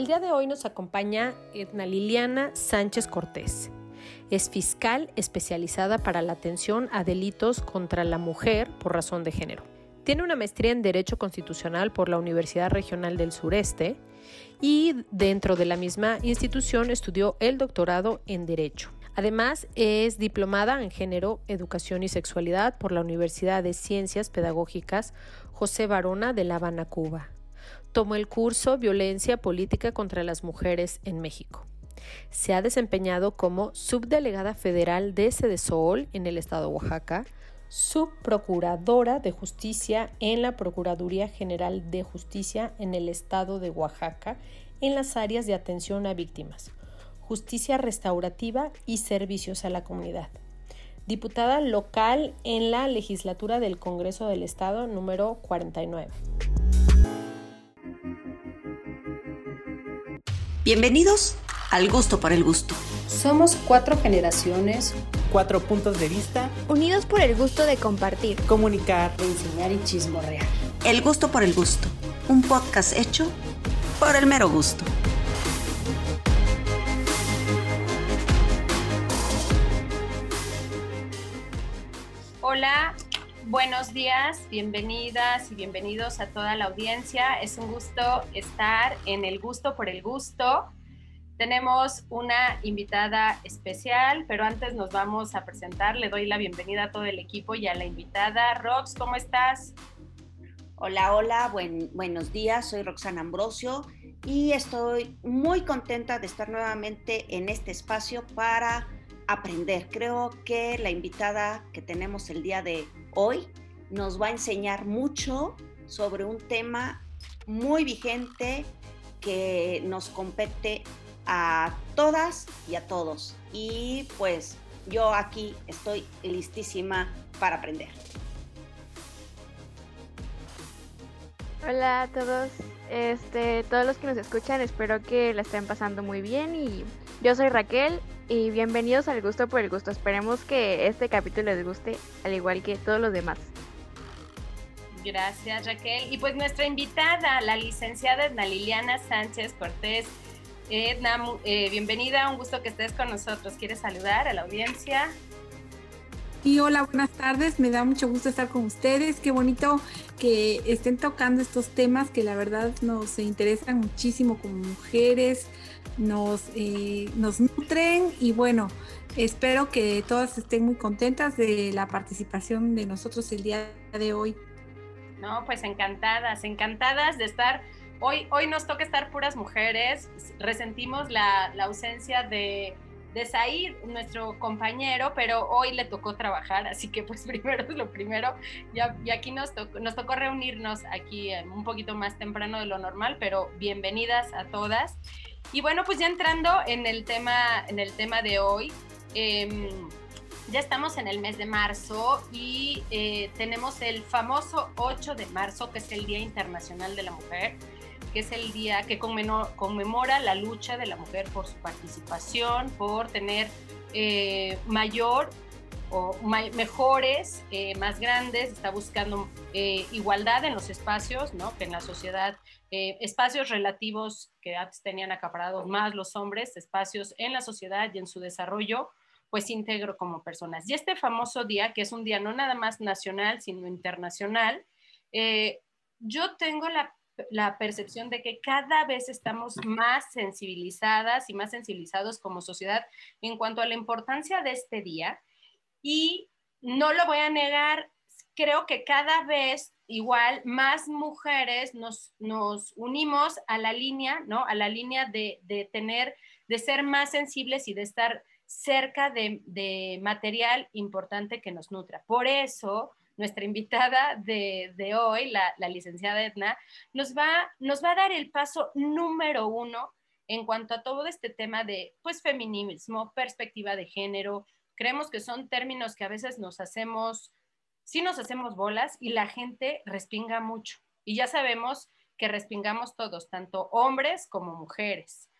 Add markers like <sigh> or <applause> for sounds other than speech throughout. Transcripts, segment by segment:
El día de hoy nos acompaña Edna Liliana Sánchez Cortés. Es fiscal especializada para la atención a delitos contra la mujer por razón de género. Tiene una maestría en Derecho Constitucional por la Universidad Regional del Sureste y dentro de la misma institución estudió el doctorado en Derecho. Además, es diplomada en Género, Educación y Sexualidad por la Universidad de Ciencias Pedagógicas José Barona de La Habana, Cuba. Tomó el curso Violencia Política contra las Mujeres en México. Se ha desempeñado como subdelegada federal de Sol en el estado de Oaxaca, subprocuradora de justicia en la Procuraduría General de Justicia en el estado de Oaxaca en las áreas de atención a víctimas, justicia restaurativa y servicios a la comunidad. Diputada local en la legislatura del Congreso del Estado número 49. Bienvenidos al gusto por el gusto. Somos cuatro generaciones, cuatro puntos de vista, unidos por el gusto de compartir, comunicar, enseñar y chismorrear. El gusto por el gusto, un podcast hecho por el mero gusto. Hola, buenos días, bienvenidas y bienvenidos a toda la audiencia. Es un gusto estar en el gusto por el gusto. Tenemos una invitada especial, pero antes nos vamos a presentar. Le doy la bienvenida a todo el equipo y a la invitada. Rox, ¿cómo estás? Hola, hola, buenos días. Soy Roxana Ambrosio y estoy muy contenta de estar nuevamente en este espacio para aprender. Creo que la invitada que tenemos el día de hoy nos va a enseñar mucho sobre un tema muy vigente que nos compete a todas y a todos. Y pues yo aquí estoy listísima para aprender. Hola a todos, este, todos los que nos escuchan, espero que la estén pasando muy bien y yo soy Raquel y bienvenidos al Gusto por el Gusto. Esperemos que este capítulo les guste al igual que todos los demás. Gracias Raquel. Y pues nuestra invitada, la licenciada Edna Liliana Sánchez Cortés, Edna, eh, bienvenida, un gusto que estés con nosotros. ¿Quieres saludar a la audiencia? Y hola, buenas tardes, me da mucho gusto estar con ustedes. Qué bonito que estén tocando estos temas que la verdad nos interesan muchísimo como mujeres, nos, eh, nos nutren y bueno, espero que todas estén muy contentas de la participación de nosotros el día de hoy. No, pues encantadas, encantadas de estar Hoy, hoy nos toca estar puras mujeres, resentimos la, ausencia de, de Said, nuestro compañero, pero hoy le tocó trabajar, así que pues <laughs> primero es lo primero. Ya, aquí nos tocó, nos tocó reunirnos aquí un poquito más temprano de lo normal, pero bienvenidas a todas. Y bueno, pues ya entrando en el tema, en el tema de hoy, em, ya estamos en el mes de marzo y eh, tenemos el famoso 8 de marzo, que es el Día Internacional de la Mujer que es el día que conmemora la lucha de la mujer por su participación, por tener eh, mayor o mejores, eh, más grandes, está buscando eh, igualdad en los espacios, ¿no? que en la sociedad, espacios relativos que antes tenían acaparados más los hombres, espacios en la sociedad y en su desarrollo, pues íntegro como personas. Y este famoso día, que es un día no nada más nacional, sino internacional, yo tengo la la percepción de que cada vez estamos más sensibilizadas y más sensibilizados como sociedad en cuanto a la importancia de este día. Y no lo voy a negar, creo que cada vez igual más mujeres nos, unimos a la línea, ¿no? A la línea de, tener, de ser más sensibles y de estar cerca de, de material importante que nos nutra. Por eso, nuestra invitada de, hoy, la, licenciada Edna, nos va, nos va a dar el paso número uno en cuanto a todo este tema de pues feminismo, perspectiva de género. Creemos que son términos que a veces nos hacemos, sí nos hacemos bolas y la gente respinga mucho. Y ya sabemos que respingamos todos, tanto hombres como mujeres.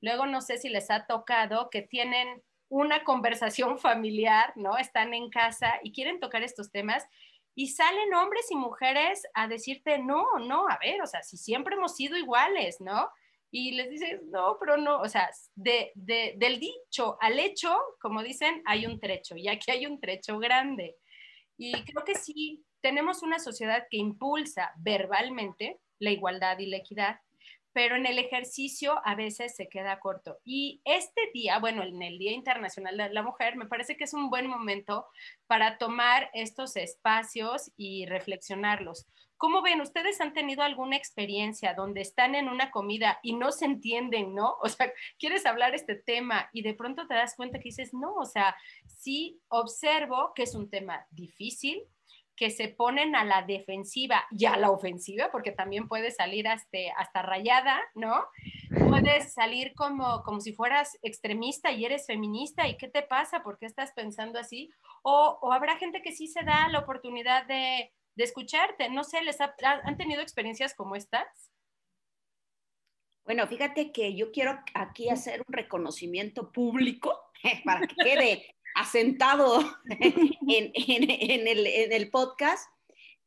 Luego no sé si les ha tocado que tienen una conversación <laughs> familiar, ¿no? Están en casa y quieren tocar estos temas y salen hombres y mujeres a decirte, no, no, a ver, o sea, si siempre hemos sido iguales, ¿no? y les dices, no, pero no, o sea, de, del dicho al hecho, como dicen, hay un trecho y aquí hay un trecho grande. Y creo que sí, tenemos una sociedad que impulsa verbalmente la igualdad y la equidad, pero en el ejercicio a veces se queda corto. Y este día, bueno, en el Día Internacional de la Mujer, me parece que es un buen momento para tomar estos espacios y reflexionarlos. ¿Cómo ven? ¿Ustedes han tenido alguna experiencia donde están en una comida y no se entienden, no? O sea, quieres hablar este tema y de pronto te das cuenta que dices, no, o sea, sí observo que es un tema difícil, que se ponen a la defensiva y a la ofensiva, porque también puedes salir hasta, hasta rayada, ¿no? Puedes salir como, como si fueras extremista y eres feminista, ¿y qué te pasa? ¿Por qué estás pensando así? O, o habrá gente que sí se da la oportunidad de, de escucharte. No sé, ¿les han tenido experiencias como estas? Bueno, fíjate que yo quiero aquí hacer un reconocimiento público <laughs> para que quede asentado <laughs> en, el, podcast,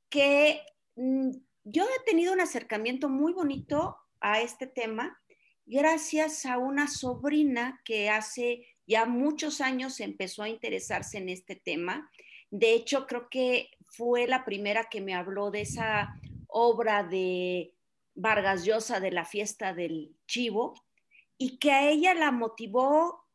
que mm, yo he tenido un acercamiento muy bonito a este tema gracias a una sobrina que hace ya muchos años empezó a interesarse en este tema. De hecho, creo que fue la primera que me habló de esa obra de Vargas Llosa de la fiesta del chivo y que a ella la motivó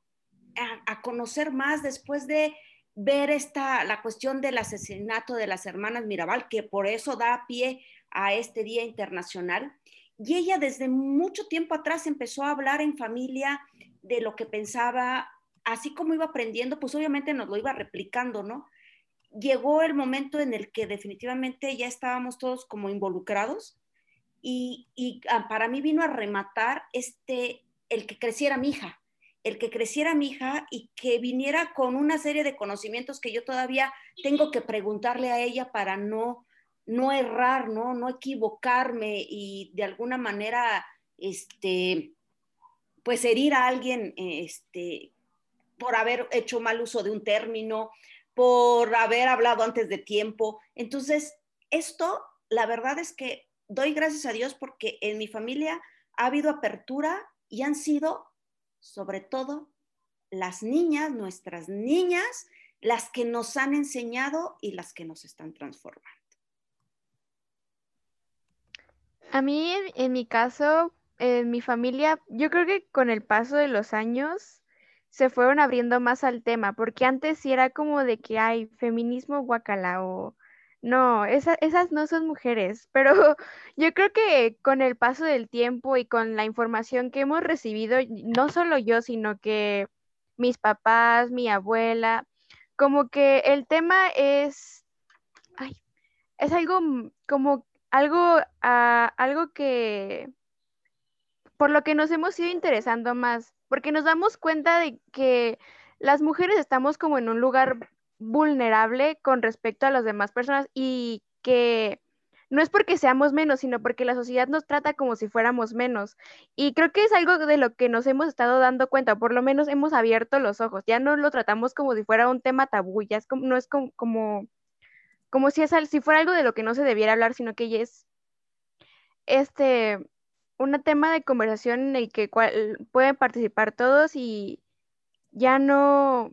a, conocer más después de ver esta, la cuestión del asesinato de las hermanas Mirabal, que por eso da pie a este Día Internacional. Y ella desde mucho tiempo atrás empezó a hablar en familia de lo que pensaba, así como iba aprendiendo, pues obviamente nos lo iba replicando, ¿no? Llegó el momento en el que definitivamente ya estábamos todos como involucrados y, y ah, para mí vino a rematar este, el que creciera mi hija, el que creciera mi hija y que viniera con una serie de conocimientos que yo todavía tengo que preguntarle a ella para no, no errar, ¿no? no equivocarme y de alguna manera, este, pues herir a alguien este, por haber hecho mal uso de un término, por haber hablado antes de tiempo. Entonces, esto, la verdad es que doy gracias a Dios porque en mi familia ha habido apertura y han sido sobre todo las niñas, nuestras niñas, las que nos han enseñado y las que nos están transformando. A mí, en, mi caso, en mi familia, yo creo que con el paso de los años se fueron abriendo más al tema, porque antes sí era como de que hay feminismo guacala no, esas no son mujeres, pero <laughs> yo creo que con el paso del tiempo y con la información que hemos recibido, no solo yo, sino que mis papás, mi abuela, como que el tema es, ay, es algo como algo, ah, algo que, por lo que nos hemos ido interesando más, porque nos damos cuenta de que las mujeres estamos como en un lugar vulnerable con respecto a las demás personas y que no es porque seamos menos, sino porque la sociedad nos trata como si fuéramos menos. Y creo que es algo de lo que nos hemos estado dando cuenta, por lo menos hemos abierto los ojos, ya no lo tratamos como si fuera un tema tabú, ya es como, no es como, como, si, es, si fuera algo de lo que no se debiera hablar, sino que ya es este, un tema de conversación en el que pueden participar todos y ya no,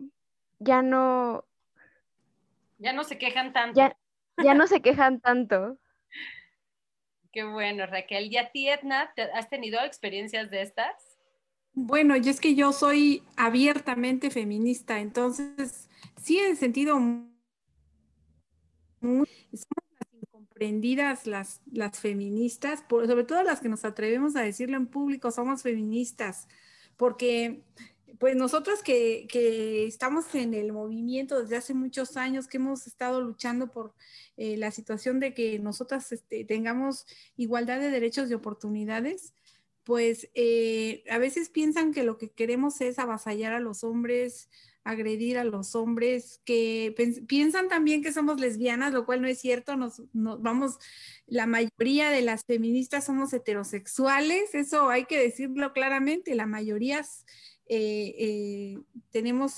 ya no, ya no se quejan tanto. Ya, no se quejan tanto. <laughs> Qué bueno, Raquel. ¿Y a ti, Edna, has tenido experiencias de estas? Bueno, yo es que yo soy abiertamente feminista, entonces sí he sentido muy, somos las incomprendidas las, las feministas, sobre todo las que nos atrevemos a decirlo en público, somos feministas, porque pues nosotros que, estamos en el movimiento desde hace muchos años, que hemos estado luchando por eh, la situación de que nosotras este, tengamos igualdad de derechos y oportunidades, pues eh, a veces piensan que lo que queremos es avasallar a los hombres, agredir a los hombres, que piensan también que somos lesbianas, lo cual no es cierto, nos, vamos, la mayoría de las feministas somos heterosexuales, eso hay que decirlo claramente, la mayoría eh, eh, tenemos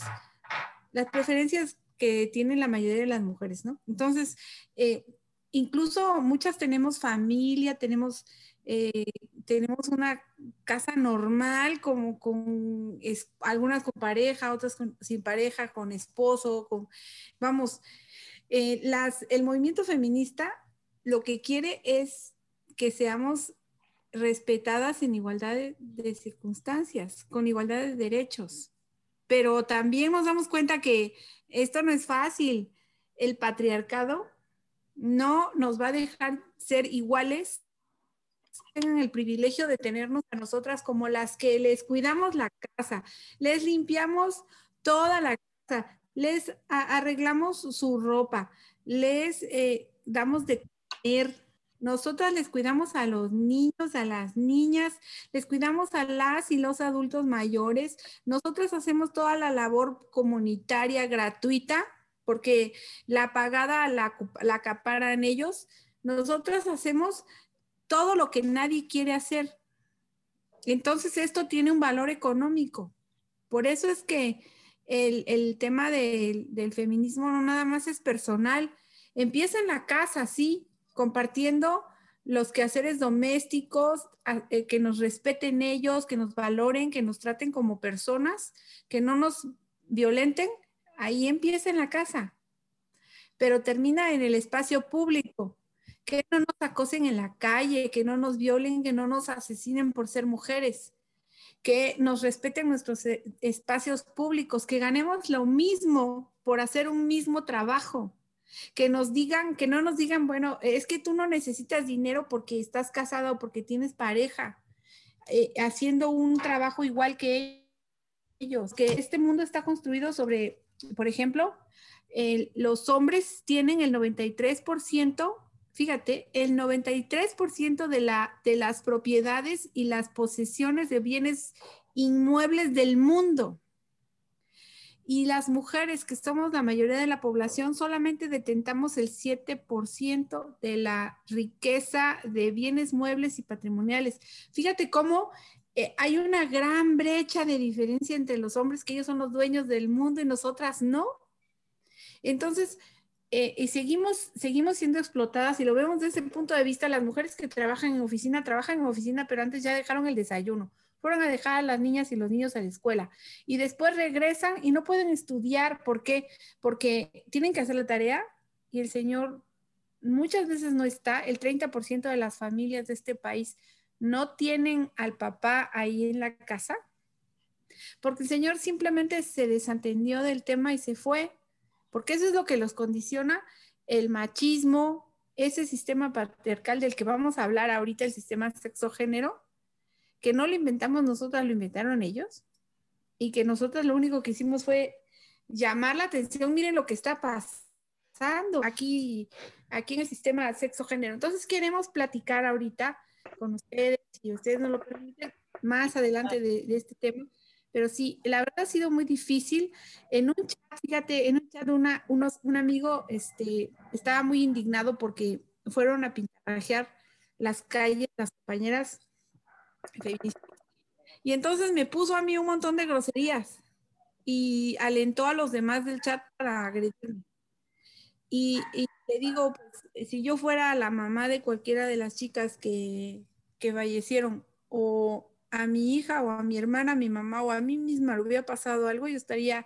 las preferencias que tienen la mayoría de las mujeres, ¿no? Entonces, eh, incluso muchas tenemos familia, tenemos, tenemos una casa normal, como con algunas con pareja, otras sin pareja, con esposo, con, vamos, las, el movimiento feminista lo que quiere es que seamos respetadas en igualdad de, circunstancias, con igualdad de derechos. Pero también nos damos cuenta que esto no es fácil. El patriarcado no nos va a dejar ser iguales tengan el privilegio de tenernos a nosotras como las que les cuidamos la casa, les limpiamos toda la casa, les arreglamos su ropa, les eh, damos de comer. Nosotras les cuidamos a los niños, a las niñas, les cuidamos a las y los adultos mayores. Nosotras hacemos toda la labor comunitaria gratuita porque la pagada la, acaparan ellos. Nosotras hacemos todo lo que nadie quiere hacer. Entonces esto tiene un valor económico. Por eso es que el, tema del feminismo no nada más es personal. Empieza en la casa, sí, compartiendo los quehaceres domésticos, eh, que nos respeten ellos, que nos valoren, que nos traten como personas, que no nos violenten. Ahí empieza en la casa, pero termina en el espacio público que no nos acosen en la calle, que no nos violen, que no nos asesinen por ser mujeres, que nos respeten nuestros eh, espacios públicos, que ganemos lo mismo por hacer un mismo trabajo, que nos digan, que no nos digan, bueno, es que tú no necesitas dinero porque estás casada o porque tienes pareja, eh, haciendo un trabajo igual que ellos, que este mundo está construido sobre, por ejemplo, los hombres tienen el 93% fíjate, el 93% de, la, de las propiedades y las posesiones de bienes inmuebles del mundo. Y las mujeres, que somos la mayoría de la población, solamente detentamos el 7% de la riqueza de bienes muebles y patrimoniales. Fíjate cómo eh, hay una gran brecha de diferencia entre los hombres, que ellos son los dueños del mundo y nosotras no. Entonces, eh, y seguimos, seguimos siendo explotadas y lo vemos desde ese punto de vista, las mujeres que trabajan en oficina, trabajan en oficina, pero antes ya dejaron el desayuno, fueron a dejar a las niñas y los niños a la escuela y después regresan y no pueden estudiar. ¿Por qué? Porque tienen que hacer la tarea y el Señor muchas veces no está. El 30% de las familias de este país no tienen al papá ahí en la casa porque el Señor simplemente se desentendió del tema y se fue porque eso es lo que los condiciona el machismo, ese sistema patriarcal del que vamos a hablar ahorita, el sistema sexo-género, que no lo inventamos nosotras, lo inventaron ellos, y que nosotras lo único que hicimos fue llamar la atención, miren lo que está pasando aquí, aquí en el sistema sexo-género. Entonces queremos platicar ahorita con ustedes, si ustedes nos lo permiten, más adelante de, de este tema, pero sí, la verdad ha sido muy difícil. En un chat, fíjate, en un chat una, unos, un amigo este, estaba muy indignado porque fueron a pintarrajear las calles, las compañeras Y entonces me puso a mí un montón de groserías y alentó a los demás del chat para agredirme. Y, y le digo, pues, si yo fuera la mamá de cualquiera de las chicas que, que fallecieron o a mi hija o a mi hermana, a mi mamá o a mí misma le hubiera pasado algo, yo estaría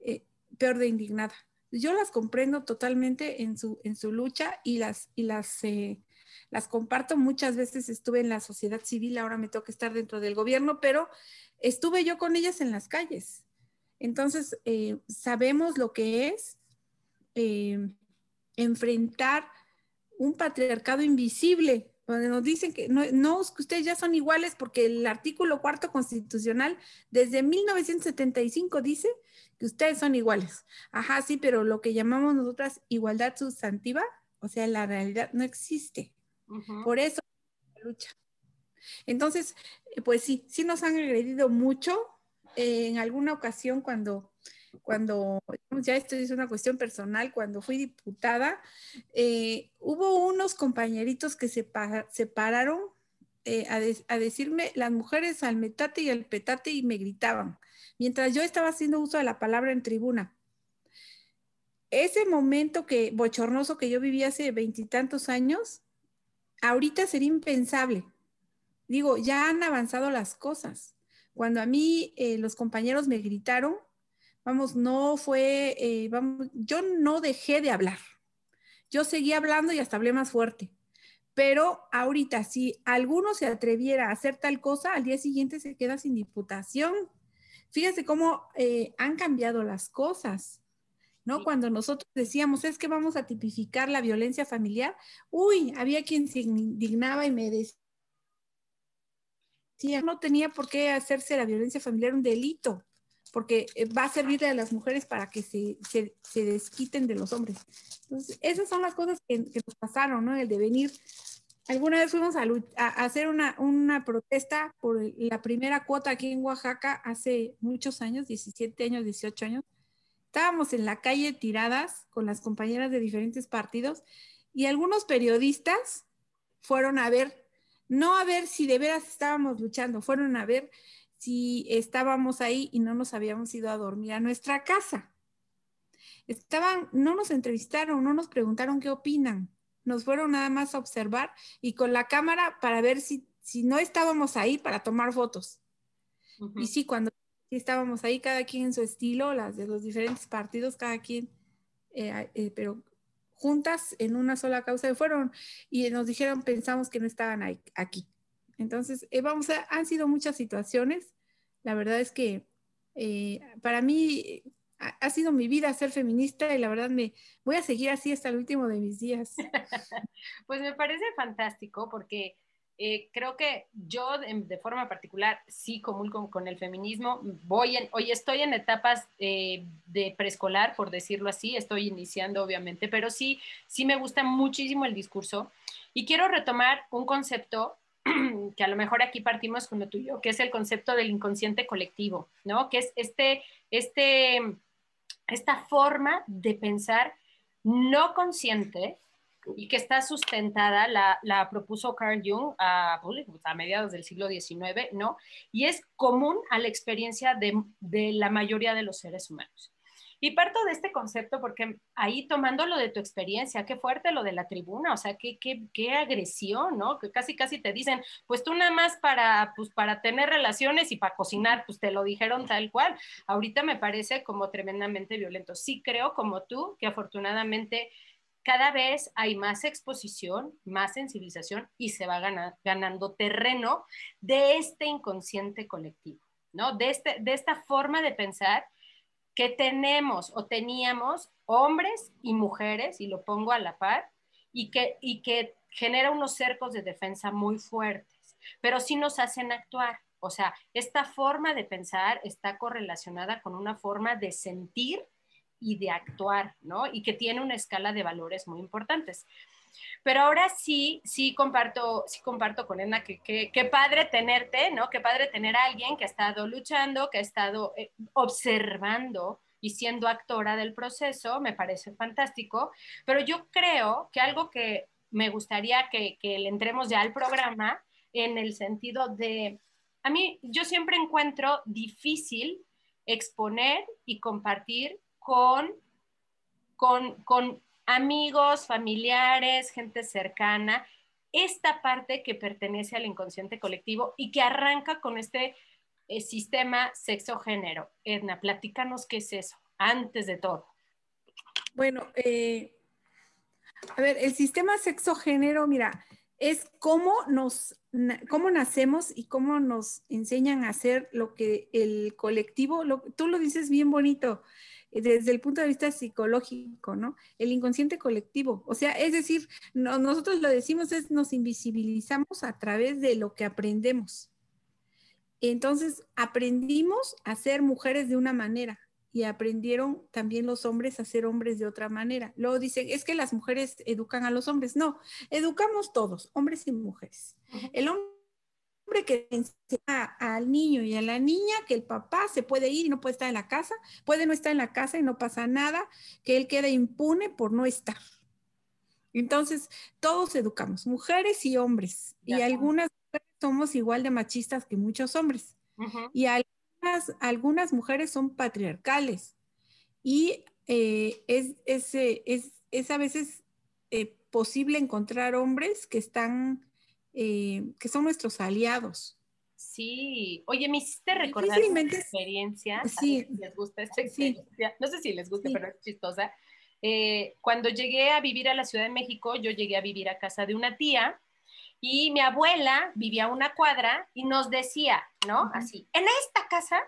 eh, peor de indignada. Yo las comprendo totalmente en su, en su lucha y las, y las, eh, las comparto. Muchas veces estuve en la sociedad civil, ahora me toca estar dentro del gobierno, pero estuve yo con ellas en las calles. Entonces, eh, sabemos lo que es enfrentar un patriarcado invisible, donde nos dicen que no, no, que ustedes ya son iguales porque el artículo cuarto constitucional desde 1975 dice que ustedes son iguales. Ajá, sí, pero lo que llamamos nosotras igualdad sustantiva, o sea, la realidad no existe. Por eso la lucha. Entonces, eh, pues sí, sí nos han agredido mucho. Eh, en alguna ocasión cuando cuando, ya esto es una cuestión personal, cuando fui diputada, eh, hubo unos compañeritos que se pararon eh, a, decirme las mujeres al metate y al petate y me gritaban, mientras yo estaba haciendo uso de la palabra en tribuna. Ese momento que bochornoso que yo viví hace veintitantos años, ahorita sería impensable. digo, ya han avanzado las cosas. Cuando a mí eh, los compañeros me gritaron, vamos, no fue, eh, vamos, yo no dejé de hablar. Yo seguí hablando y hasta hablé más fuerte. Pero ahorita, si alguno se atreviera a hacer tal cosa, al día siguiente se queda sin diputación. Fíjese cómo eh, han cambiado las cosas. ¿No? Cuando nosotros decíamos, es que vamos a tipificar la violencia familiar, uy, había quien se indignaba y me decía, no tenía por qué hacerse la violencia familiar un delito, porque eh, va a servir a las mujeres para que se, se, desquiten de los hombres. Entonces, esas son las cosas que, nos pasaron, ¿no? El devenir. Alguna vez fuimos a, a, hacer una, una, protesta por la primera cuota aquí en Oaxaca hace muchos años, 17 años, 18 años, estábamos en la calle tiradas con las compañeras de diferentes partidos y algunos periodistas fueron a ver, no a ver si de veras estábamos luchando, fueron a ver si estábamos ahí y no nos habíamos ido a dormir a nuestra casa. Estaban, no nos entrevistaron, no nos preguntaron qué opinan, nos fueron nada más a observar y con la cámara para ver si, si no estábamos ahí para tomar fotos. Y sí, cuando estábamos ahí, cada quien en su estilo, las de los diferentes partidos, cada quien, eh, eh, pero juntas en una sola causa fueron y nos dijeron, pensamos que no estaban ahí, aquí. Entonces, eh, vamos, han sido muchas situaciones. La verdad es que para mí ha, sido mi vida ser feminista y la verdad me voy a seguir así hasta el último de mis días. <laughs> pues me parece fantástico porque eh, creo que yo de, forma particular sí comulgo con el feminismo. Voy hoy estoy en etapas eh, de preescolar, por decirlo así, estoy iniciando obviamente, pero sí, sí me gusta muchísimo el discurso. Y quiero retomar un concepto <clears throat> que a lo mejor aquí partimos con lo tuyo, que es el concepto del inconsciente colectivo, ¿no? Que es este, este, esta forma de pensar no consciente y que está sustentada, la, propuso Carl Jung a, pues, a, mediados del siglo XIX, ¿no? Y es común a la experiencia de, de la mayoría de los seres humanos. Y parto de este concepto porque ahí tomando lo de tu experiencia, qué fuerte lo de la tribuna, o sea, qué, qué, qué agresión, ¿no? Que casi, casi te dicen, pues tú nada más para, pues para tener relaciones y para cocinar, pues te lo dijeron tal cual. Ahorita me parece como tremendamente violento. Sí creo, como tú, que afortunadamente cada vez hay más exposición, más sensibilización y se va ganando terreno de este inconsciente colectivo, ¿no? De, este, de esta forma de pensar que tenemos o teníamos hombres y mujeres, y lo pongo a la par, y que, y que genera unos cercos de defensa muy fuertes, pero sí nos hacen actuar. O sea, esta forma de pensar está correlacionada con una forma de sentir y de actuar, ¿no? Y que tiene una escala de valores muy importantes. Pero ahora sí, sí comparto, sí comparto con Edna que qué padre tenerte, ¿no? Qué padre tener a alguien que ha estado luchando, que ha estado eh, observando y siendo actora del proceso, me parece fantástico. Pero yo creo que algo que me gustaría que, que le entremos ya al programa en el sentido de, a mí yo siempre encuentro difícil exponer y compartir con, con, amigos, familiares, gente cercana, esta parte que pertenece al inconsciente colectivo y que arranca con este eh, sistema sexo-género. Edna, platícanos qué es eso, antes de todo. Bueno, eh, a ver, el sistema sexo-género, mira, es cómo nos, cómo nacemos y cómo nos enseñan a hacer lo que el colectivo, tú lo dices bien bonito, desde el punto de vista psicológico, ¿no? El inconsciente colectivo. O sea, es decir, nosotros lo decimos es nos invisibilizamos a través de lo que aprendemos. Entonces, aprendimos a ser mujeres de una manera y aprendieron también los hombres a ser hombres de otra manera. Luego dicen, es que las mujeres educan a los hombres. No, educamos todos, hombres y mujeres. El hombre que enseña al niño y a la niña que el papá se puede ir y no puede estar en la casa, puede no estar en la casa y no pasa nada, que él queda impune por no estar. Entonces, todos educamos, mujeres y hombres, y algunas mujeres somos igual de machistas que muchos hombres, y algunas, algunas mujeres son patriarcales, y eh, es, es, es, es, a veces eh, posible encontrar hombres que están eh, que son nuestros aliados. Sí, oye, me hiciste recordar una experiencia. Sí. les gusta esta experiencia. No sé si les gusta, pero es chistosa. Eh, cuando llegué a vivir a la Ciudad de México, yo llegué a vivir a casa de una tía y mi abuela vivía a una cuadra y nos decía, ¿no? Así, en esta casa,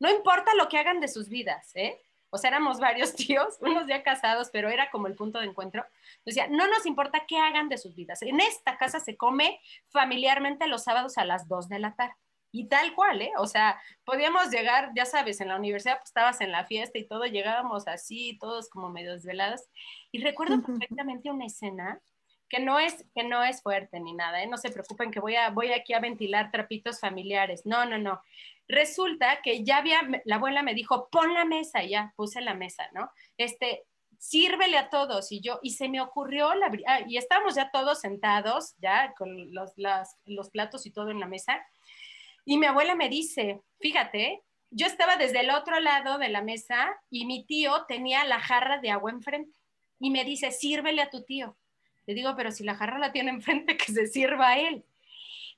no importa lo que hagan de sus vidas, ¿eh? O sea, éramos varios <laughs> tíos, unos ya casados, pero era como el punto de encuentro. Decía, no nos importa qué hagan de sus vidas. En esta casa se come familiarmente los sábados a las 2 de la tarde. Y tal cual, ¿eh? O sea, podíamos llegar, ya sabes, en la universidad pues estabas en la fiesta y todo, llegábamos así, todos como medio desvelados. Y recuerdo perfectamente una escena que no es, que no es fuerte ni nada, ¿eh? No se preocupen que voy, a, voy aquí a ventilar trapitos familiares. No, no, no. Resulta que ya había, la abuela me dijo, pon la mesa, y ya puse la mesa, ¿no? Este, sírvele a todos. Y yo, y se me ocurrió, la, ah, y estábamos ya todos sentados, ya con los, los platos y todo en la mesa y mi abuela me dice, fíjate, yo estaba desde el otro lado de la mesa y mi tío tenía la jarra de agua enfrente. Y me dice, sírvele a tu tío. Le digo, pero si la jarra la tiene enfrente, <laughs> que se sirva a él.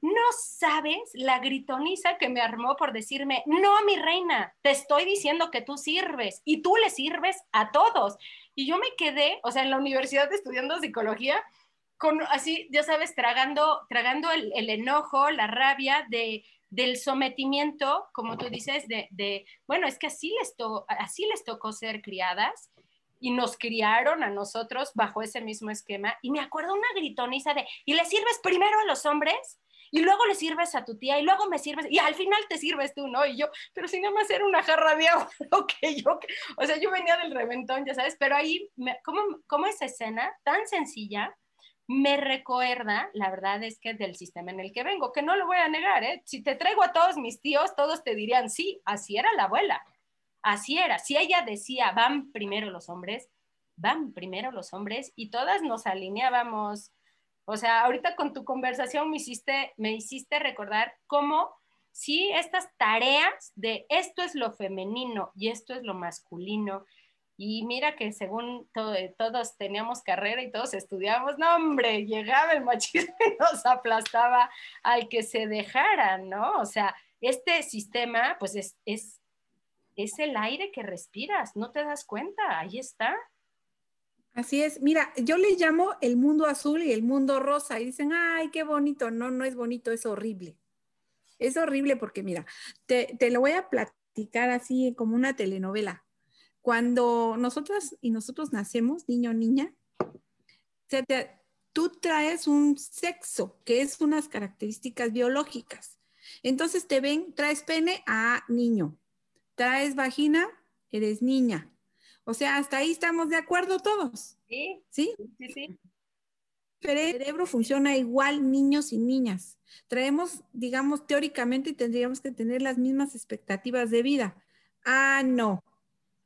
No sabes la gritoniza que me armó por decirme, no, mi reina, te estoy diciendo que tú sirves y tú le sirves a todos. Y yo me quedé, o sea, en la universidad estudiando psicología, con así, ya sabes, tragando, tragando el, enojo, la rabia de del sometimiento, como tú dices, de, bueno, es que así les, así les tocó ser criadas y nos criaron a nosotros bajo ese mismo esquema. Y me acuerdo una gritoniza de, y le sirves primero a los hombres y luego le sirves a tu tía y luego me sirves y al final te sirves tú, ¿no? Y yo, pero si no me hacer una jarra de agua, <laughs> ok, yo, o sea, yo venía del reventón, ya sabes, pero ahí, ¿cómo, ¿cómo esa escena tan sencilla me recuerda, la verdad es que del sistema en el que vengo, que no lo voy a negar, ¿eh? Si te traigo a todos mis tíos, todos te dirían, sí, así era la abuela, así era. Si ella decía, van primero los hombres, van primero los hombres y todas nos alineábamos. O sea, ahorita con tu conversación me hiciste, me hiciste recordar cómo sí, estas tareas de esto es lo femenino y esto es lo masculino y mira que según eh, todos teníamos carrera y todos estudiábamos, no hombre, llegaba el machismo y nos aplastaba al que se dejara, ¿no? O sea, este sistema, pues es, es, es el aire que respiras, no te das cuenta, ahí está. Así es, mira, yo le llamo el mundo azul y el mundo rosa y dicen, ay, qué bonito, no, no es bonito, es horrible. Es horrible porque, mira, te, te lo voy a platicar así como una telenovela cuando nosotras y nosotros nacemos, niño o niña, tú traes un sexo, que es unas características biológicas. Entonces te ven, traes pene a niño, traes vagina, eres niña. O sea, hasta ahí estamos de acuerdo todos. Sí. ¿Sí? Sí, sí. El cerebro funciona igual niños y niñas. Traemos, digamos, teóricamente tendríamos que tener las mismas expectativas de vida. Ah, no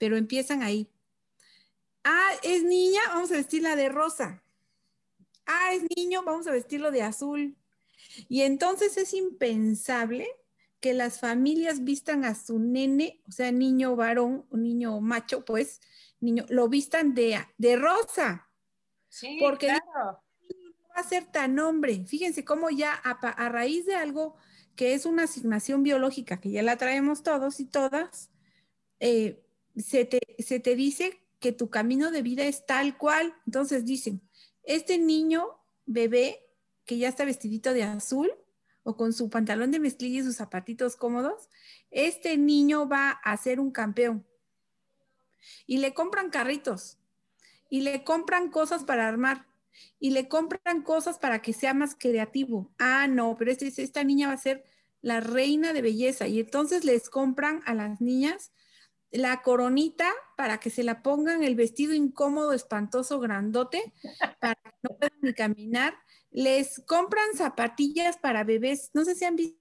pero empiezan ahí. Ah, es niña, vamos a vestirla de rosa. Ah, es niño, vamos a vestirlo de azul. Y entonces es impensable que las familias vistan a su nene, o sea, niño varón, un niño macho, pues, niño, lo vistan de, de rosa. Sí, porque claro. no va a ser tan hombre. Fíjense cómo ya a, a raíz de algo que es una asignación biológica, que ya la traemos todos y todas, eh, se te, dice que tu camino de vida es tal cual. Entonces dicen, este niño bebé que ya está vestidito de azul o con su pantalón de mezclilla y sus zapatitos cómodos, este niño va a ser un campeón. Y le compran carritos, y le compran cosas para armar, y le compran cosas para que sea más creativo. Ah, no, pero este, esta niña va a ser la reina de belleza. Y entonces les compran a las niñas la coronita para que se la pongan, el vestido incómodo, espantoso, grandote, para que no puedan ni caminar. Les compran zapatillas para bebés. No sé si han visto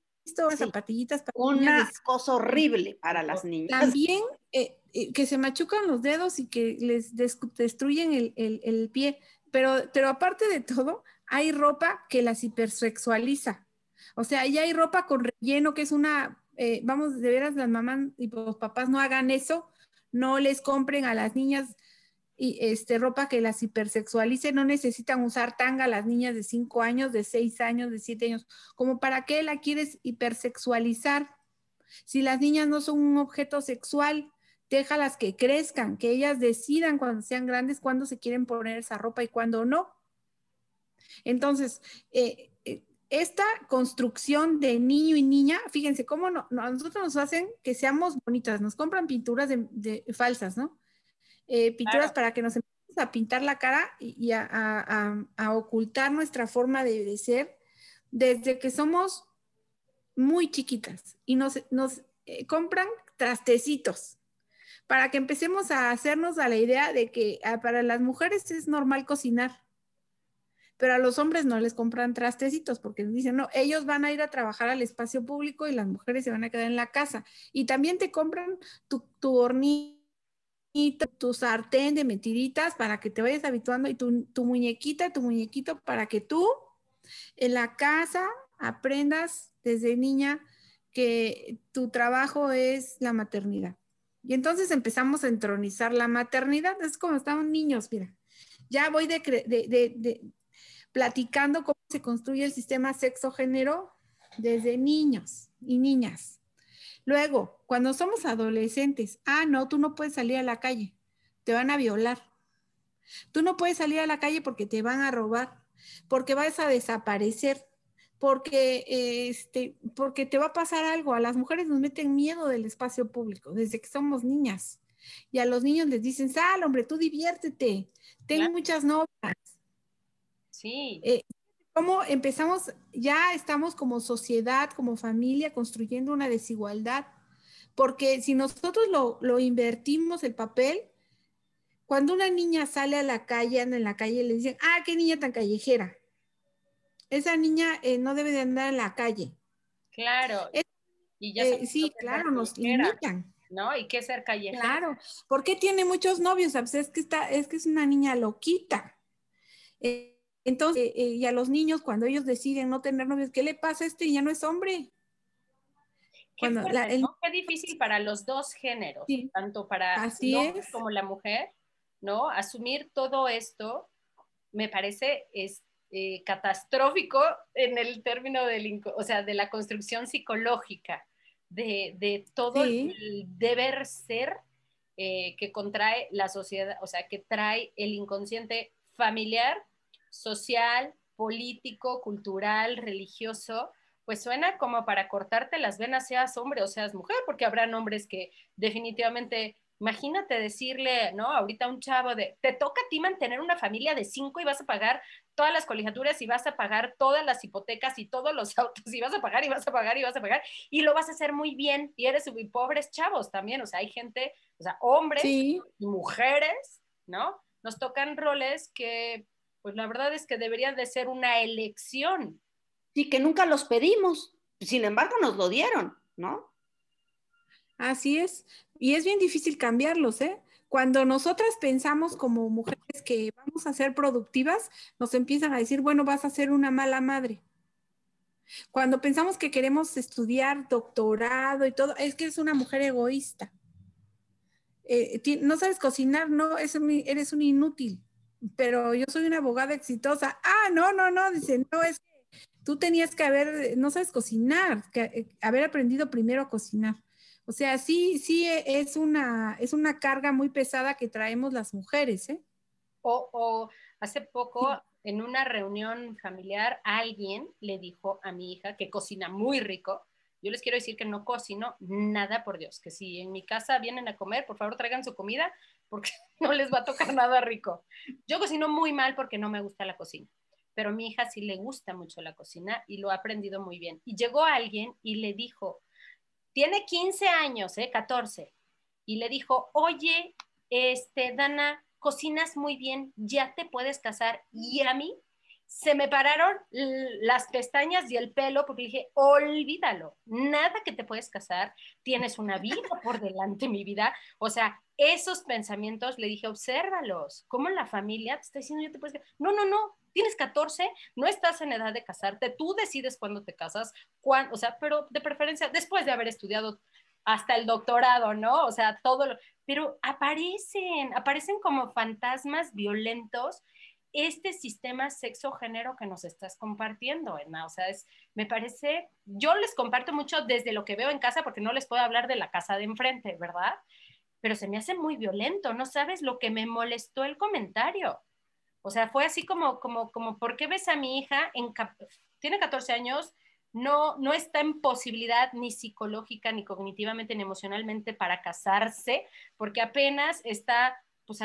zapatillitas para Una cosa horrible para las niñas. También eh, eh, que se machucan los dedos y que les destruyen el, el, pie. Pero, pero aparte de todo, hay ropa que las hipersexualiza. O sea, ya hay ropa con relleno, que es una eh, vamos, de veras las mamás y los papás no hagan eso, no les compren a las niñas y este, ropa que las hipersexualice, no necesitan usar tanga las niñas de 5 años, de 6 años, de 7 años, como para qué la quieres hipersexualizar. Si las niñas no son un objeto sexual, déjalas que crezcan, que ellas decidan cuando sean grandes cuándo se quieren poner esa ropa y cuándo no. Entonces, eh, eh, esta construcción de niño y niña, fíjense cómo no, nosotros nos hacen que seamos bonitas, nos compran pinturas de, falsas, ¿no? Eh, pinturas para que nos empecemos a pintar la cara y, a, ocultar nuestra forma de, ser desde que somos muy chiquitas y nos, nos compran trastecitos para que empecemos a hacernos a la idea de que ah, para las mujeres es normal cocinar, pero a los hombres no les compran trastecitos porque dicen, no, ellos van a ir a trabajar al espacio público y las mujeres se van a quedar en la casa. Y también te compran tu, tu tu sartén de mentiritas para que te vayas habituando y tu, muñequita, tu muñequito para que tú en la casa aprendas desde niña que tu trabajo es la maternidad. Y entonces empezamos a entronizar la maternidad. Es como estaban niños, mira. Ya voy de, platicando cómo se construye el sistema sexo-género desde niños y niñas. Luego, cuando somos adolescentes, ah, no, tú no puedes salir a la calle, te van a violar. Tú no puedes salir a la calle porque te van a robar, porque vas a desaparecer, porque, este, porque te va a pasar algo. A las mujeres nos meten miedo del espacio público desde que somos niñas. Y a los niños les dicen, sal, hombre, tú diviértete, tengo muchas novias. Sí. Eh, ¿Cómo empezamos? Ya estamos como sociedad, como familia, construyendo una desigualdad. Porque si nosotros lo, lo invertimos el papel, cuando una niña sale a la calle, anda en la calle, le dicen, ah, qué niña tan callejera esa niña eh, no debe de andar en la calle. Claro. y ya eh, sí, claro, nos limitan. ¿No? ¿Y qué ser callejera? Claro. ¿Por qué tiene muchos novios? Pues es que está, es que es una niña loquita. Eh, entonces, y a los niños, cuando ellos deciden no tener novios, ¿qué le pasa a este? Ya no es hombre. Qué, qué difícil para los dos géneros, tanto para Así es. como la mujer, ¿no? Asumir todo esto me parece es, eh, catastrófico en el término del, o sea, de la construcción psicológica, de, todo el deber ser eh, que contrae la sociedad, o sea, que trae el inconsciente familiar, social, político, cultural, religioso, pues suena como para cortarte las venas, seas hombre o seas mujer, porque habrán hombres que definitivamente Imagínate decirle, ¿no? Ahorita un chavo de, te toca a ti mantener una familia de cinco y vas a pagar todas las colegiaturas y vas a pagar todas las hipotecas y todos los <laughs> autos y vas a pagar y vas a pagar y vas a pagar y lo vas a hacer muy bien y eres muy pobres chavos también, o sea, hay gente, o sea, hombres y mujeres, ¿no? Nos tocan roles que, pues la verdad es que deberían de ser una elección. Sí, que nunca los pedimos, sin embargo nos lo dieron, ¿no? Así es, y es bien difícil cambiarlos, ¿eh? Cuando nosotras pensamos como mujeres que vamos a ser productivas, nos empiezan a decir, bueno, vas a ser una mala madre. Cuando pensamos que queremos estudiar doctorado y todo, es que es una mujer egoísta. Eh, no sabes cocinar, no, eres un inútil. Pero yo soy una abogada exitosa. Ah, no, no, no, dice, no, es que tú tenías que haber, no sabes cocinar, que, eh, haber aprendido primero a cocinar. O sea, sí, sí e, es una, es una carga muy pesada que traemos las mujeres, ¿eh? O, hace poco, en una reunión familiar, alguien le dijo a mi hija que cocina muy rico. Yo les quiero decir que no cocino nada, por Dios, que si en mi casa vienen a comer, por favor traigan su comida, porque <laughs> no les va a tocar nada rico. Yo cocino muy mal porque no me gusta la cocina, pero mi hija sí le gusta mucho la cocina y lo ha aprendido muy bien. Y llegó alguien y le dijo, tiene 15 años, ¿eh? 14. Y le dijo, oye, este, Dana, cocinas muy bien, ya te puedes casar. Y a mí se me pararon las pestañas y el pelo porque dije, olvídalo, nada que te puedes casar, tienes una vida <laughs> por delante, mi vida. O sea, esos pensamientos, le dije, obsérvalos, como la familia te está diciendo, ya te puedes. No, no, no, tienes 14, no estás en edad de casarte, tú decides cuándo te casas, cuándo, o sea, pero de preferencia después de haber estudiado hasta el doctorado, ¿no? O sea, todo lo, pero aparecen, aparecen como fantasmas violentos este sistema sexo-género que nos estás compartiendo, Edna. O sea, es, me parece, yo les comparto mucho desde lo que veo en casa, porque no les puedo hablar de la casa de enfrente, ¿verdad? Pero se me hace muy violento, no sabes lo que me molestó el comentario. O sea, fue así como, como, como, ¿por qué ves a mi hija? En, tiene 14 años, no, no está en posibilidad ni psicológica, ni cognitivamente, ni emocionalmente para casarse, porque apenas está pues,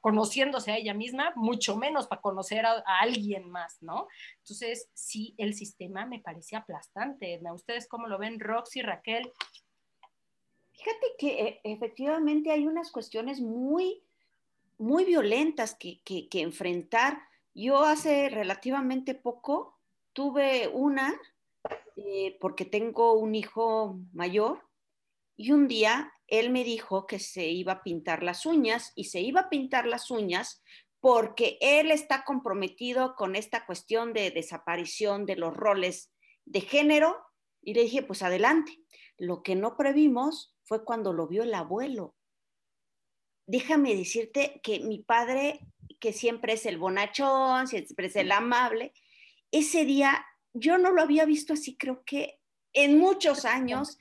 conociéndose a ella misma, mucho menos para conocer a, alguien más, ¿no? Entonces, sí, el sistema me parece aplastante. ¿Ustedes cómo lo ven, Roxy, Raquel? Fíjate que eh, efectivamente hay unas cuestiones muy, muy violentas que enfrentar. Yo hace relativamente poco tuve una, eh, porque tengo un hijo mayor, y un día él me dijo que se iba a pintar las uñas y se iba a pintar las uñas porque él está comprometido con esta cuestión de desaparición de los roles de género. Y le dije, pues adelante. Lo que no previmos fue cuando lo vio el abuelo. Déjame decirte que mi padre, que siempre es el bonachón, siempre es el amable, ese día yo no lo había visto así, creo que en muchos años.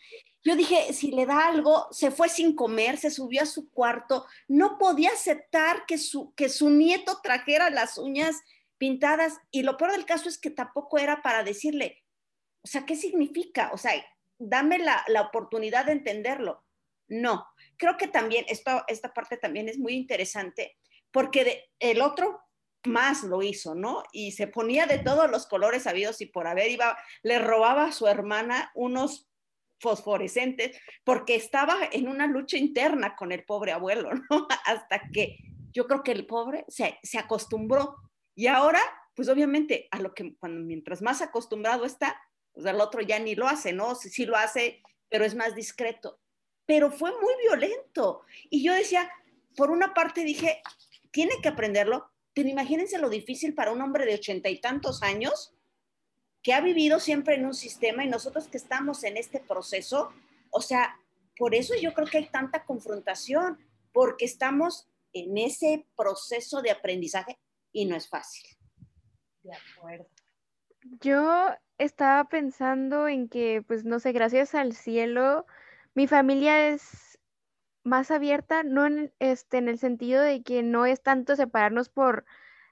Yo dije, si le da algo, se fue sin comer, se subió a su cuarto, no podía aceptar que su, que su nieto trajera las uñas pintadas y lo peor del caso es que tampoco era para decirle, o sea, ¿qué significa? O sea, dame la, la oportunidad de entenderlo. No, creo que también esto, esta parte también es muy interesante porque el otro más lo hizo, ¿no? Y se ponía de todos los colores habidos y por haber, iba, le robaba a su hermana unos fosforescentes, porque estaba en una lucha interna con el pobre abuelo, ¿no? <laughs> Hasta que yo creo que el pobre se, se acostumbró. Y ahora, pues obviamente, a lo que cuando mientras más acostumbrado está, pues al otro ya ni lo hace, ¿no? Sí, sí lo hace, pero es más discreto. Pero fue muy violento. Y yo decía, por una parte dije, tiene que aprenderlo, pero imagínense lo difícil para un hombre de ochenta y tantos años que ha vivido siempre en un sistema y nosotros que estamos en este proceso, o sea, por eso yo creo que hay tanta confrontación, porque estamos en ese proceso de aprendizaje y no es fácil. De acuerdo. Yo estaba pensando en que, pues no sé, gracias al cielo, mi familia es más abierta, no en, este, en el sentido de que no es tanto separarnos por,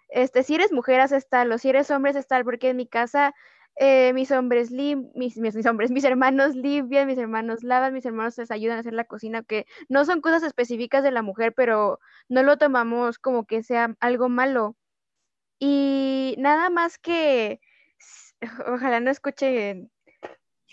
este, si eres mujer, haces tal, o si eres hombre, haces tal, porque en mi casa eh, mis hombres mis, mis, hombres, mis hermanos limpian, mis hermanos lavan, mis hermanos les ayudan a hacer la cocina, que no son cosas específicas de la mujer, pero no lo tomamos como que sea algo malo. Y nada más que, <laughs> ojalá no escuchen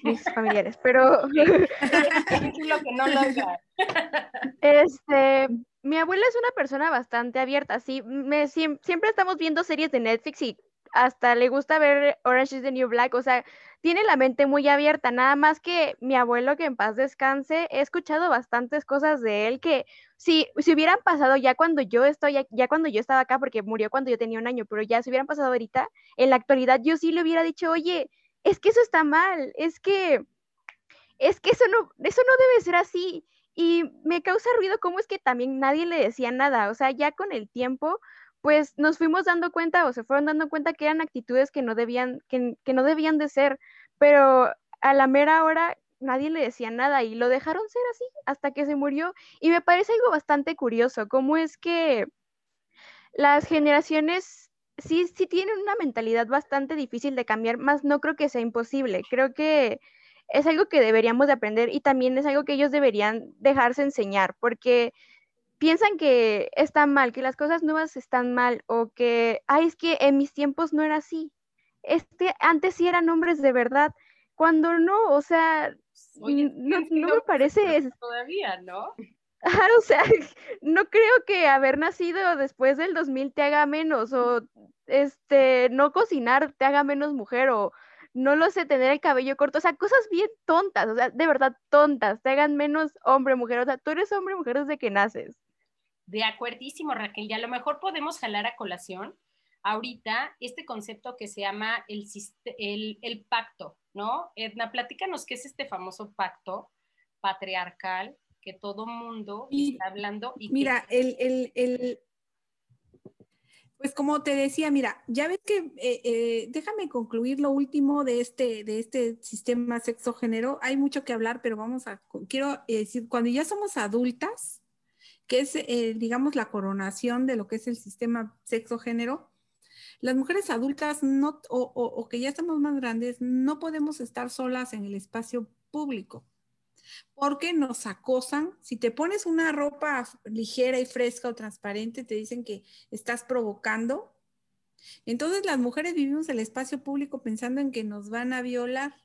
mis <laughs> familiares, pero... <laughs> este, mi abuela es una persona bastante abierta, sí, me, siempre estamos viendo series de Netflix y hasta le gusta ver Orange is the New Black, o sea, tiene la mente muy abierta, nada más que mi abuelo que en paz descanse, he escuchado bastantes cosas de él que si, si hubieran pasado ya cuando yo estoy, ya cuando yo estaba acá, porque murió cuando yo tenía un año, pero ya si hubieran pasado ahorita, en la actualidad yo sí le hubiera dicho, oye, es que eso está mal, es que, es que eso no, eso no debe ser así. Y me causa ruido cómo es que también nadie le decía nada, o sea, ya con el tiempo, pues nos fuimos dando cuenta o se fueron dando cuenta que eran actitudes que no debían, que, no debían de ser, pero a la mera hora nadie le decía nada y lo dejaron ser así hasta que se murió. Y me parece algo bastante curioso, cómo es que las generaciones sí, sí tienen una mentalidad bastante difícil de cambiar, más no creo que sea imposible. Creo que es algo que deberíamos de aprender y también es algo que ellos deberían dejarse enseñar, porque piensan que está mal, que las cosas nuevas están mal o que, ay, es que en mis tiempos no era así. Este, antes sí eran hombres de verdad, cuando no, o sea, no, me parece... Todavía, ¿no? <laughs> o sea, <laughs> no creo que haber nacido después del 2000 te haga menos o este, no cocinar te haga menos mujer o no lo sé, tener el cabello corto, o sea, cosas bien tontas, o sea, de verdad tontas, te hagan menos hombre, mujer, o sea, tú eres hombre, mujer desde que naces. De acuerdísimo, Raquel. Y a lo mejor podemos jalar a colación ahorita este concepto que se llama el, el, pacto, ¿no? Edna, platícanos qué es este famoso pacto, patriarcal que todo mundo está hablando. Y mira, el, el, el, pues como te decía, mira, ya ves que, eh, eh, déjame concluir lo último de este, de este sistema sexo-género. Hay mucho que hablar, pero vamos a, quiero decir, cuando ya somos adultas, que es, eh, digamos, la coronación de lo que es el sistema sexo-género, las mujeres adultas no, o, o que ya estamos más grandes, no podemos estar solas en el espacio público porque nos acosan. Si te pones una ropa ligera y fresca o transparente, te dicen que estás provocando. Entonces las mujeres vivimos el espacio público pensando en que nos van a violar,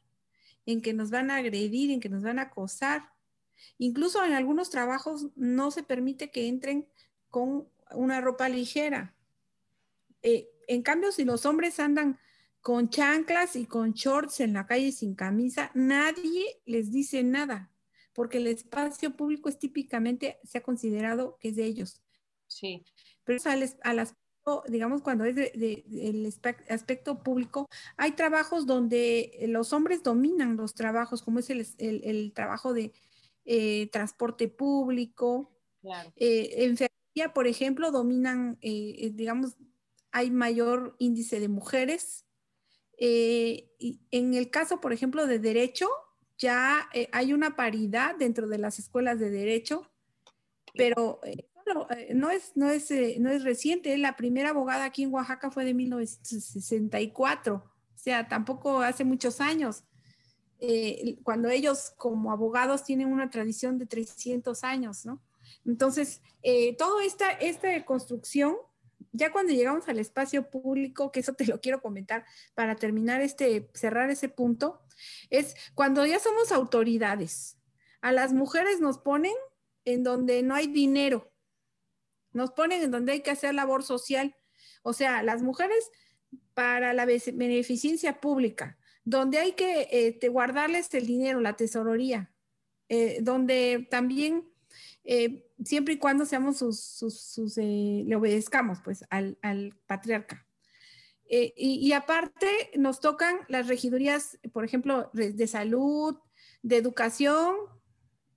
en que nos van a agredir, en que nos van a acosar. Incluso en algunos trabajos no se permite que entren con una ropa ligera. Eh, en cambio, si los hombres andan con chanclas y con shorts en la calle sin camisa, nadie les dice nada, porque el espacio público es típicamente, se ha considerado que es de ellos. Sí. Pero al, aspecto, digamos, cuando es del aspecto público, hay trabajos donde los hombres dominan los trabajos, como es el, trabajo de eh, transporte público. Claro. Eh, enfermería, por ejemplo, dominan, eh, digamos, hay mayor índice de mujeres eh, en el caso, por ejemplo, de derecho, ya eh, hay una paridad dentro de las escuelas de derecho, pero eh, no, es, no, es, no es reciente. La primera abogada aquí en Oaxaca fue de 1964, o sea, tampoco hace muchos años. Cuando ellos como abogados tienen una tradición de 300 años, ¿no? Entonces, toda esta, esta construcción ya cuando llegamos al espacio público, que eso te lo quiero comentar para terminar este, cerrar ese punto, es cuando ya somos autoridades. A las mujeres nos ponen en donde no hay dinero, nos ponen en donde hay que hacer labor social. O sea, las mujeres para la beneficencia pública, donde hay que eh, guardarles el dinero, la tesorería, eh, donde también eh, siempre y cuando seamos sus, eh, le obedezcamos pues al, patriarca. Y, aparte nos tocan las regidurías, por ejemplo, de, salud, de educación,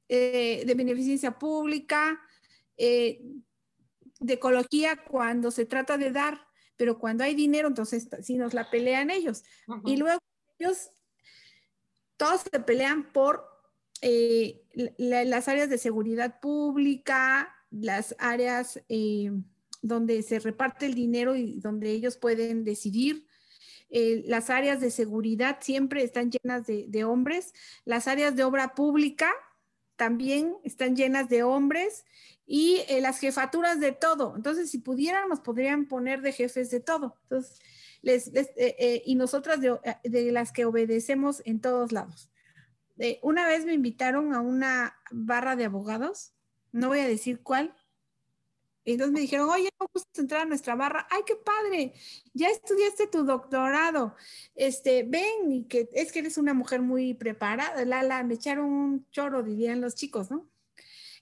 de beneficencia pública, de ecología cuando se trata de dar, pero cuando hay dinero, entonces sí nos la pelean ellos. Y luego ellos, todos se pelean por eh, las áreas de seguridad pública, las áreas eh, donde se reparte el dinero y donde ellos pueden decidir. Eh, las áreas de seguridad siempre están llenas de, hombres. Las áreas de obra pública también están llenas de hombres y las jefaturas de todo. Entonces, si pudieran, nos podrían poner de jefes de todo. Entonces, y nosotras de, las que obedecemos en todos lados una vez me invitaron a una barra de abogados, no voy a decir cuál, entonces me dijeron, oye, ¿cómo gustas entrar a nuestra barra? ¡Ay, qué padre! Ya estudiaste tu doctorado. Este, ven, y que es que eres una mujer muy preparada. Lala, me echaron un choro, dirían los chicos, ¿no?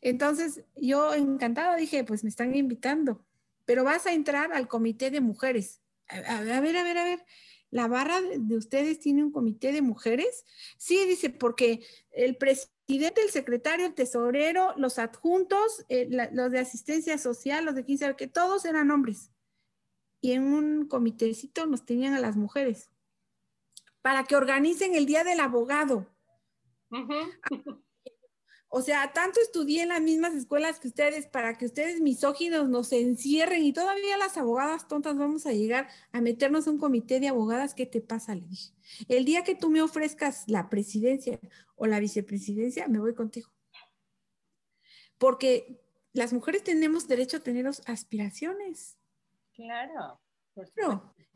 Entonces, yo encantada dije, pues me están invitando, pero vas a entrar al comité de mujeres. A ver, a ver, a ver la barra de ustedes tiene un comité de mujeres. Sí, dice, porque el presidente, el secretario, el tesorero, los adjuntos, eh, los de asistencia social, los de 15, que todos eran hombres. Y en un comitécito nos tenían a las mujeres para que organicen el día del abogado. O sea, tanto estudié en las mismas escuelas que ustedes para que ustedes misóginos nos encierren y todavía las abogadas tontas vamos a llegar a meternos a un comité de abogadas. ¿Qué te pasa? Le dije. El día que tú me ofrezcas la presidencia o la vicepresidencia, me voy contigo. Porque las mujeres tenemos derecho a tener aspiraciones. Claro.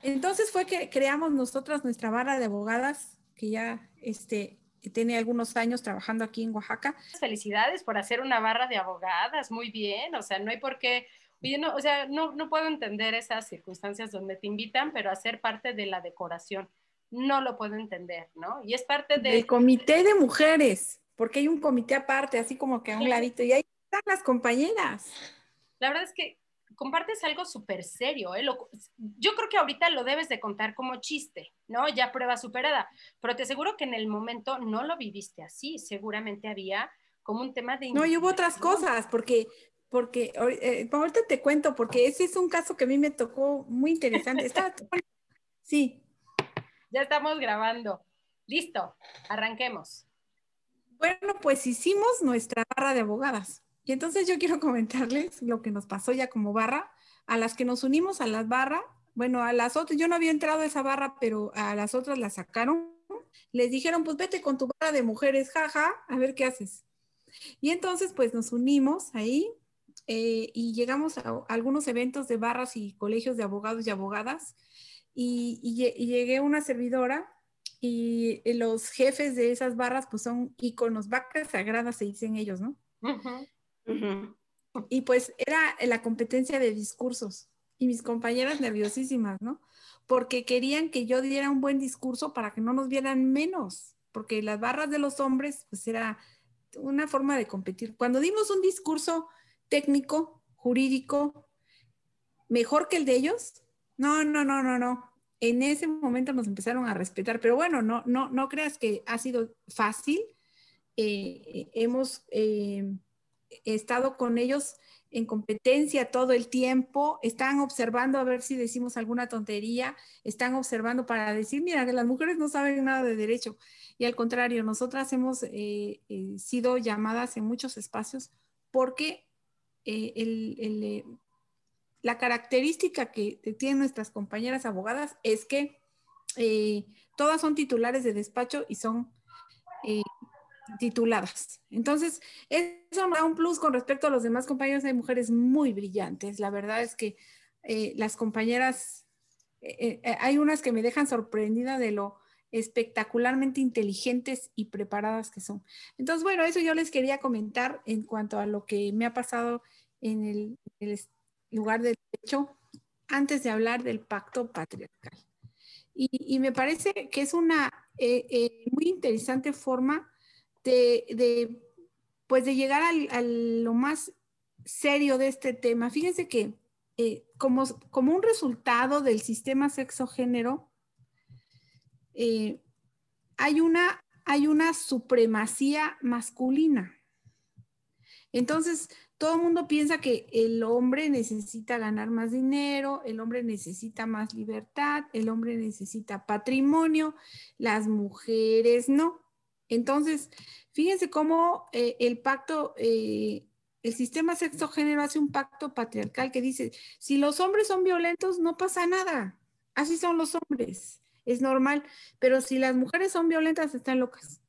Entonces fue que creamos nosotras nuestra barra de abogadas, que ya este, tiene algunos años trabajando aquí en Oaxaca. Felicidades por hacer una barra de abogadas, muy bien, o sea, no hay por qué, oye, no, o sea, no, no puedo entender esas circunstancias donde te invitan, pero hacer parte de la decoración, no lo puedo entender, ¿no? Y es parte del comité de mujeres, porque hay un comité aparte, así como que a un ladito, y ahí están las compañeras. La verdad es que compartes algo súper serio, ¿eh? yo creo que ahorita lo debes de contar como chiste, ¿no? Ya prueba superada, pero te aseguro que en el momento no lo viviste así, seguramente había como un tema de... No, y hubo otras cosas, porque, porque eh, ahorita te cuento, porque ese es un caso que a mí me tocó muy interesante. <laughs> sí. Ya estamos grabando. Listo, arranquemos. Bueno, pues hicimos nuestra barra de abogadas. Y entonces yo quiero <laughs> comentarles lo que nos pasó ya como barra, a las que nos unimos a las barras, bueno, a las otras, yo no había entrado a esa barra, pero a las otras la sacaron. Les dijeron, pues vete con tu barra de mujeres, jaja, a ver qué haces. Y entonces, pues nos unimos ahí eh, y llegamos a, algunos eventos de barras y colegios de abogados y abogadas. Y, llegué una servidora y los jefes de esas barras, pues son iconos, vacas sagradas, se dicen ellos, ¿no? Y pues era la competencia de discursos y mis compañeras nerviosísimas, ¿no? Porque querían que yo diera un buen discurso para que no nos vieran menos, porque las barras de los hombres, pues era una forma de competir. Cuando dimos un discurso técnico, jurídico, mejor que el de ellos, no, no, no, no, no. En ese momento nos empezaron a respetar, pero bueno, no, no, no creas que ha sido fácil. Eh, hemos eh, estado con ellos en competencia todo el tiempo, están observando a ver si decimos alguna tontería, están observando para decir, mira, que las mujeres no saben nada de derecho. Y al contrario, nosotras hemos eh, eh, sido llamadas en muchos espacios porque eh, la característica que tienen nuestras compañeras abogadas es que todas son titulares de despacho y son tituladas. Entonces, eso me da un plus con respecto a los demás compañeros. Hay mujeres muy brillantes. La verdad es que eh, las compañeras, eh, eh, hay unas que me dejan sorprendida de lo espectacularmente inteligentes y preparadas que son. Entonces, bueno, eso yo les quería comentar en cuanto a lo que me ha pasado en el, lugar del hecho antes de hablar del pacto patriarcal. Y, me parece que es una muy interesante forma de, pues de llegar a lo más serio de este tema. Fíjense que eh, como, como, un resultado del sistema sexo-género, eh, hay, una, hay una supremacía masculina. Entonces, todo el mundo piensa que el hombre necesita ganar más dinero, el hombre necesita más libertad, el hombre necesita patrimonio, las mujeres no. Entonces, fíjense cómo eh, el pacto, eh, el sistema sexto género hace un pacto patriarcal que dice, si los hombres son violentos, no pasa nada. Así son los hombres, es normal. Pero si las mujeres son violentas, están locas.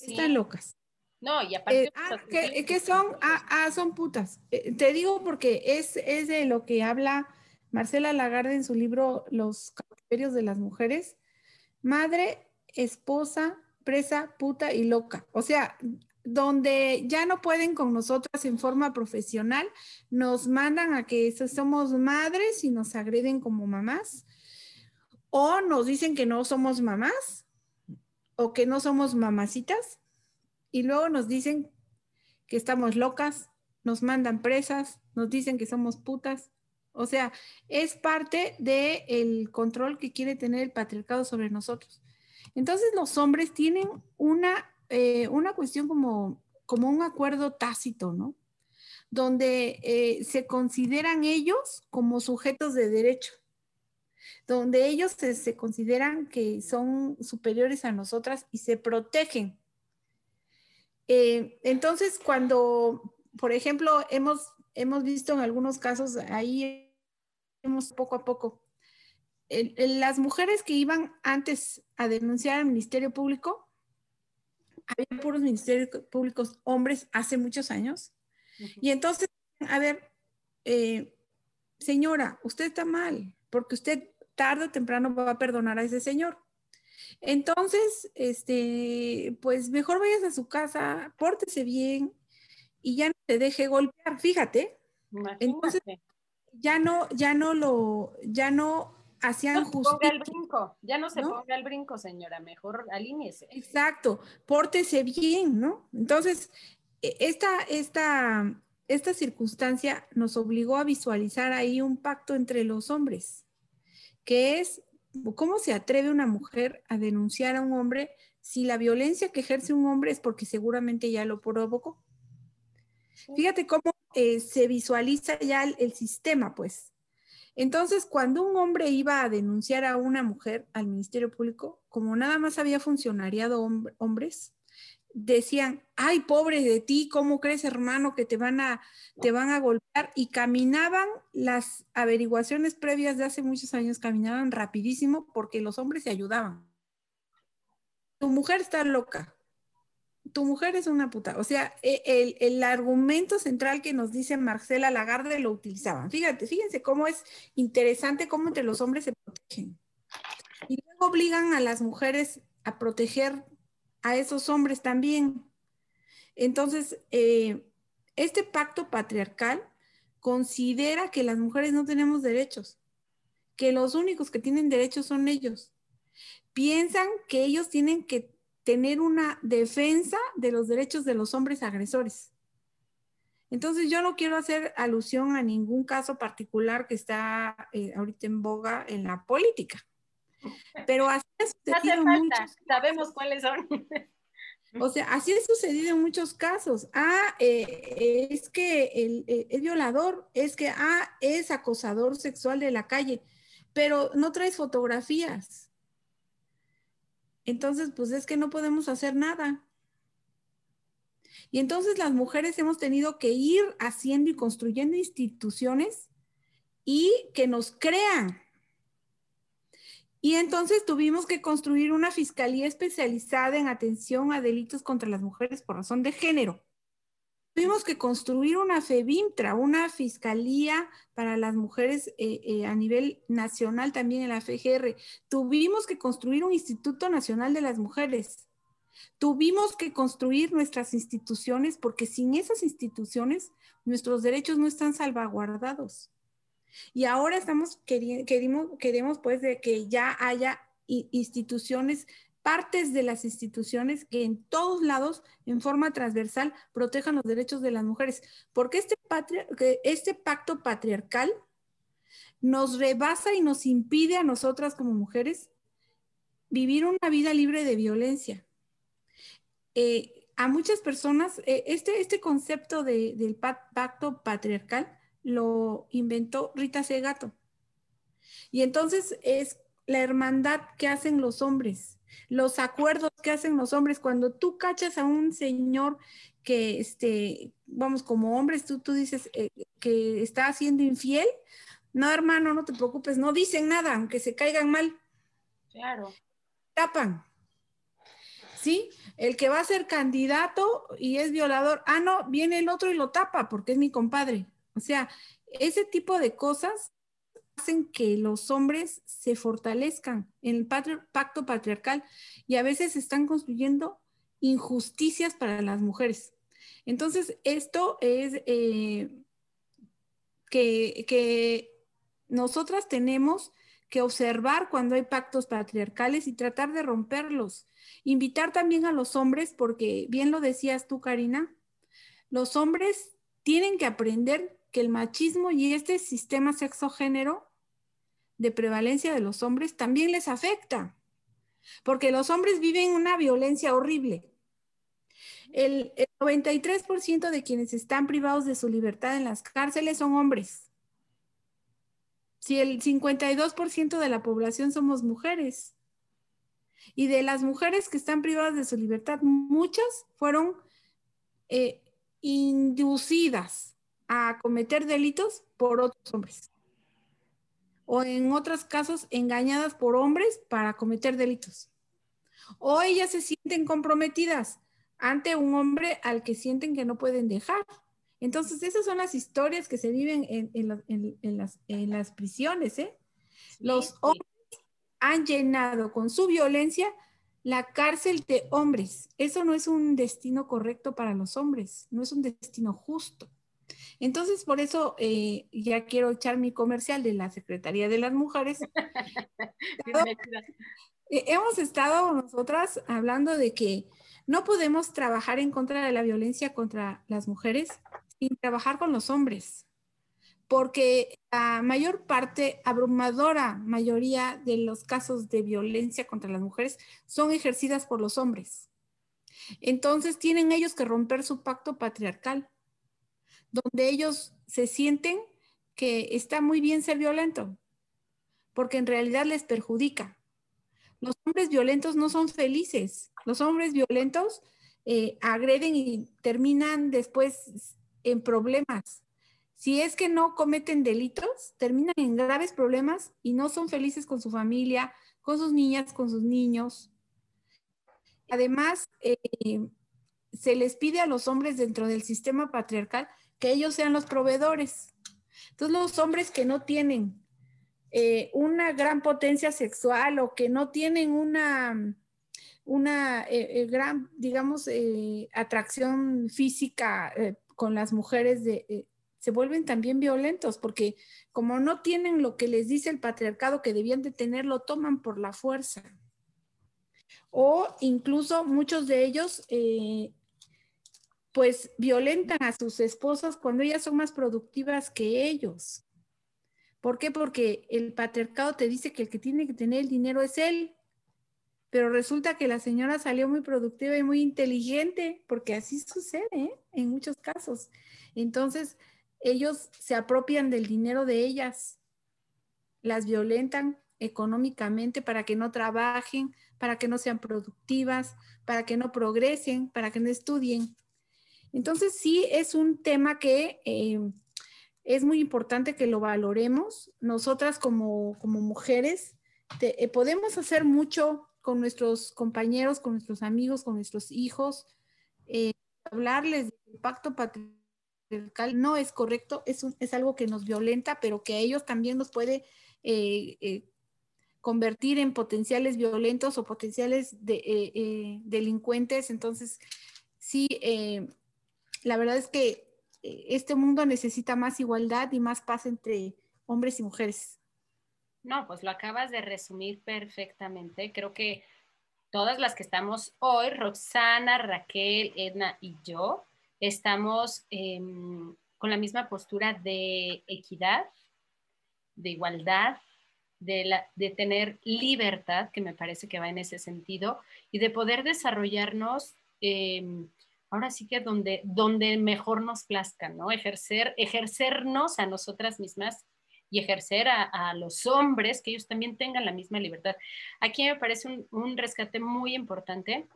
Están locas. No, y aparte... Eh, ah, ¿qué, son? Ah, ah son putas. te digo porque es, es de lo que habla Marcela Lagarde en su libro Los cautiverios de las mujeres. Madre esposa, presa, puta y loca. O sea, donde ya no pueden con nosotras en forma profesional, nos mandan a que somos madres y nos agreden como mamás, o nos dicen que no somos mamás, o que no somos mamacitas, y luego nos dicen que estamos locas, nos mandan presas, nos dicen que somos putas. O sea, es parte del control que quiere tener el patriarcado sobre nosotros. Entonces los hombres tienen una, eh, una cuestión como, como un acuerdo tácito, ¿no? Donde eh, se consideran ellos como sujetos de derecho, donde ellos se, consideran que son superiores a nosotras y se protegen. Eh, entonces, cuando, por ejemplo, hemos, hemos visto en algunos casos, ahí hemos poco a poco, las mujeres que iban antes a denunciar al Ministerio Público, había puros ministerios públicos hombres hace muchos años. Y entonces, a ver, eh, señora, usted está mal, porque usted tarde o temprano va a perdonar a ese señor. Entonces, este, pues mejor vayas a su casa, pórtese bien y ya no te deje golpear, fíjate. Entonces, ya no, ya no lo, ya no hacían no Ponga el brinco, ya no se ponga el brinco, señora, mejor alíñese. Exacto, pórtese bien, ¿no? Entonces, e, esta, esta, esta circunstancia nos obligó a visualizar ahí un pacto entre los hombres, que es ¿cómo se atreve una mujer a denunciar a un hombre si la violencia que ejerce un hombre es porque seguramente ya lo provocó? Fíjate cómo eh, se visualiza ya el, sistema, pues. Entonces, cuando un hombre iba a denunciar a una mujer al Ministerio Público, como nada más había funcionariado hombres, decían, ay, pobre de ti, ¿cómo crees, hermano, que te van a, te van a golpear? Y caminaban las averiguaciones previas de hace muchos años, caminaban rapidísimo porque los hombres se ayudaban. Tu mujer está loca. Tu mujer es una puta. O sea, e, el, el argumento central que nos dice Marcela Lagarde lo utilizaban. Fíjate, fíjense cómo es interesante cómo entre los hombres se protegen. Y luego obligan a las mujeres a proteger a esos hombres también. Entonces, eh, este pacto patriarcal considera que las mujeres no tenemos derechos, que los únicos que tienen derechos son ellos. Piensan que ellos tienen que tener una defensa de los derechos de los hombres agresores. Entonces yo no quiero hacer alusión a ningún caso particular que está eh, ahorita en boga en la política. <laughs> Pero así ha sucedido. sabemos cuáles son. O sea, así ha sucedido en muchos casos. Ah, eh, es que el, el, el, violador, es que, ah, es acosador sexual de la calle, pero no traes fotografías. Entonces, pues es que no podemos hacer nada. Y entonces las mujeres hemos tenido que ir haciendo y construyendo instituciones y que nos crean y entonces tuvimos que construir una fiscalía especializada en atención a delitos contra las mujeres por razón de género. Tuvimos que construir una FEBIMTRA, una fiscalía para las mujeres eh, eh, a nivel nacional también en la FGR. Tuvimos que construir un Instituto Nacional de las Mujeres. Tuvimos que construir nuestras instituciones porque sin esas instituciones nuestros derechos no están salvaguardados. Y ahora estamos queremos, queremos pues de que ya haya instituciones, partes de las instituciones que en todos lados, en forma transversal, protejan los derechos de las mujeres. Porque este, este pacto patriarcal nos rebasa y nos impide a nosotras como mujeres vivir una vida libre de violencia. Eh, a muchas personas, eh, este, este concepto del pacto patriarcal lo inventó Rita Segato. Y entonces es la hermandad que hacen los hombres, los acuerdos que hacen los hombres. Cuando tú cachas a un señor que, este, vamos, como hombres, tú, tú dices eh, que está siendo infiel, no, hermano, no te preocupes, no dicen nada, aunque se caigan mal. Claro. Tapan. ¿Sí? El que va a ser candidato y es violador, ah, no, viene el otro y lo tapa porque es mi compadre. O sea, ese tipo de cosas hacen que los hombres se fortalezcan en el pacto patriarcal y a veces están construyendo injusticias para las mujeres. Entonces, esto es eh, que, que nosotras tenemos que observar cuando hay pactos patriarcales y tratar de romperlos. Invitar también a los hombres, porque bien lo decías tú, Karina, los hombres tienen que aprender que el machismo y este sistema sexogénero de prevalencia de los hombres también les afecta, porque los hombres viven una violencia horrible. El, 93% de quienes están privados de su libertad en las cárceles son hombres. Si el 52% de la población somos mujeres. Y de las mujeres que están privadas de su libertad, muchas fueron eh, inducidas a cometer delitos por otros hombres. O en otros casos, engañadas por hombres para cometer delitos. O ellas se sienten comprometidas ante un hombre al que sienten que no pueden dejar. Entonces, esas son las historias que se viven en, las, prisiones. ¿eh? Los hombres han llenado con su violencia la cárcel de hombres. Eso no es un destino correcto para los hombres, no es un destino justo. Entonces, por eso eh, ya quiero echar mi comercial de la Secretaría de las Mujeres. <laughs> Eh, hemos estado nosotras hablando de que no podemos trabajar en contra de la violencia contra las mujeres sin trabajar con los hombres, porque la mayor parte, abrumadora mayoría de los casos de violencia contra las mujeres son ejercidas por los hombres. Entonces tienen ellos que romper su pacto patriarcal, donde ellos se sienten que está muy bien ser violento, porque en realidad les perjudica. Los hombres violentos no son felices. Los hombres violentos eh, agreden y terminan después en problemas. Si es que no cometen delitos, terminan en graves problemas y no son felices con su familia, con sus niñas, con sus niños. Además, eh, se les pide a los hombres dentro del sistema patriarcal que ellos sean los proveedores. Entonces, los hombres que no tienen eh, una gran potencia sexual o que no tienen una, una eh, gran, digamos, atracción física con las mujeres se vuelven también violentos porque como no tienen lo que les dice el patriarcado que debían de tener, lo toman por la fuerza. O incluso muchos de ellos eh, pues violentan a sus esposas cuando ellas son más productivas que ellos. ¿Por qué? Porque el patriarcado te dice que el que tiene que tener el dinero es él. Pero resulta que la señora salió muy productiva y muy inteligente, porque así sucede ¿eh? en muchos casos. Entonces, ellos se apropian del dinero de ellas, las violentan económicamente para que no trabajen, para que no sean productivas, para que no progresen, para que no estudien. Entonces sí es un tema que eh, es muy importante que lo valoremos. Nosotras como, mujeres eh, podemos hacer mucho con nuestros compañeros, con nuestros amigos, con nuestros hijos, eh, hablarles del pacto patriarcal no es correcto, es, es algo que nos violenta, pero que a ellos también nos puede convertir en potenciales violentos o potenciales de, delincuentes. Entonces, sí, la verdad es que este mundo necesita más igualdad y más paz entre hombres y mujeres. No, pues lo acabas de resumir perfectamente. Creo que todas las que estamos hoy, Roxana, Raquel, Edna y yo, estamos em, con la misma postura de equidad, de igualdad, de, tener libertad, que me parece que va en ese sentido, y de poder desarrollarnos em, ahora sí que donde, donde mejor nos plazca, ¿no? Ejercer, ejercernos a nosotras mismas y ejercer a, los hombres, que ellos también tengan la misma libertad. Aquí me parece un, rescate muy importante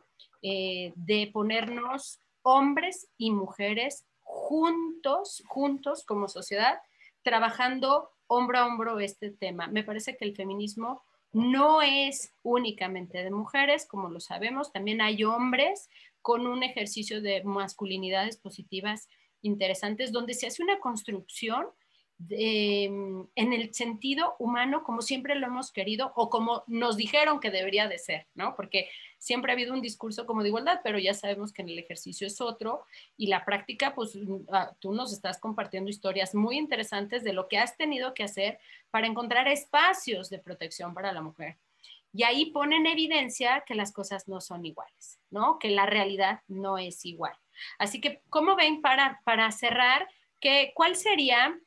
eh, de ponernos hombres y mujeres juntos, juntos como sociedad, trabajando hombro a hombro este tema. Me parece que el feminismo no es únicamente de mujeres, como lo sabemos, también hay hombres con un ejercicio de masculinidades positivas interesantes, donde se hace una construcción en el sentido humano como siempre lo hemos querido o como nos dijeron que debería de ser, ¿no? Porque siempre ha habido un discurso como de igualdad, pero ya sabemos que en el ejercicio es otro y la práctica, pues ah, tú nos estás compartiendo historias muy interesantes de lo que has tenido que hacer para encontrar espacios de protección para la mujer. Y ahí pone en evidencia que las cosas no son iguales, ¿no? Que la realidad no es igual. Así que, ¿cómo ven para, para cerrar? Que, ¿Cuál sería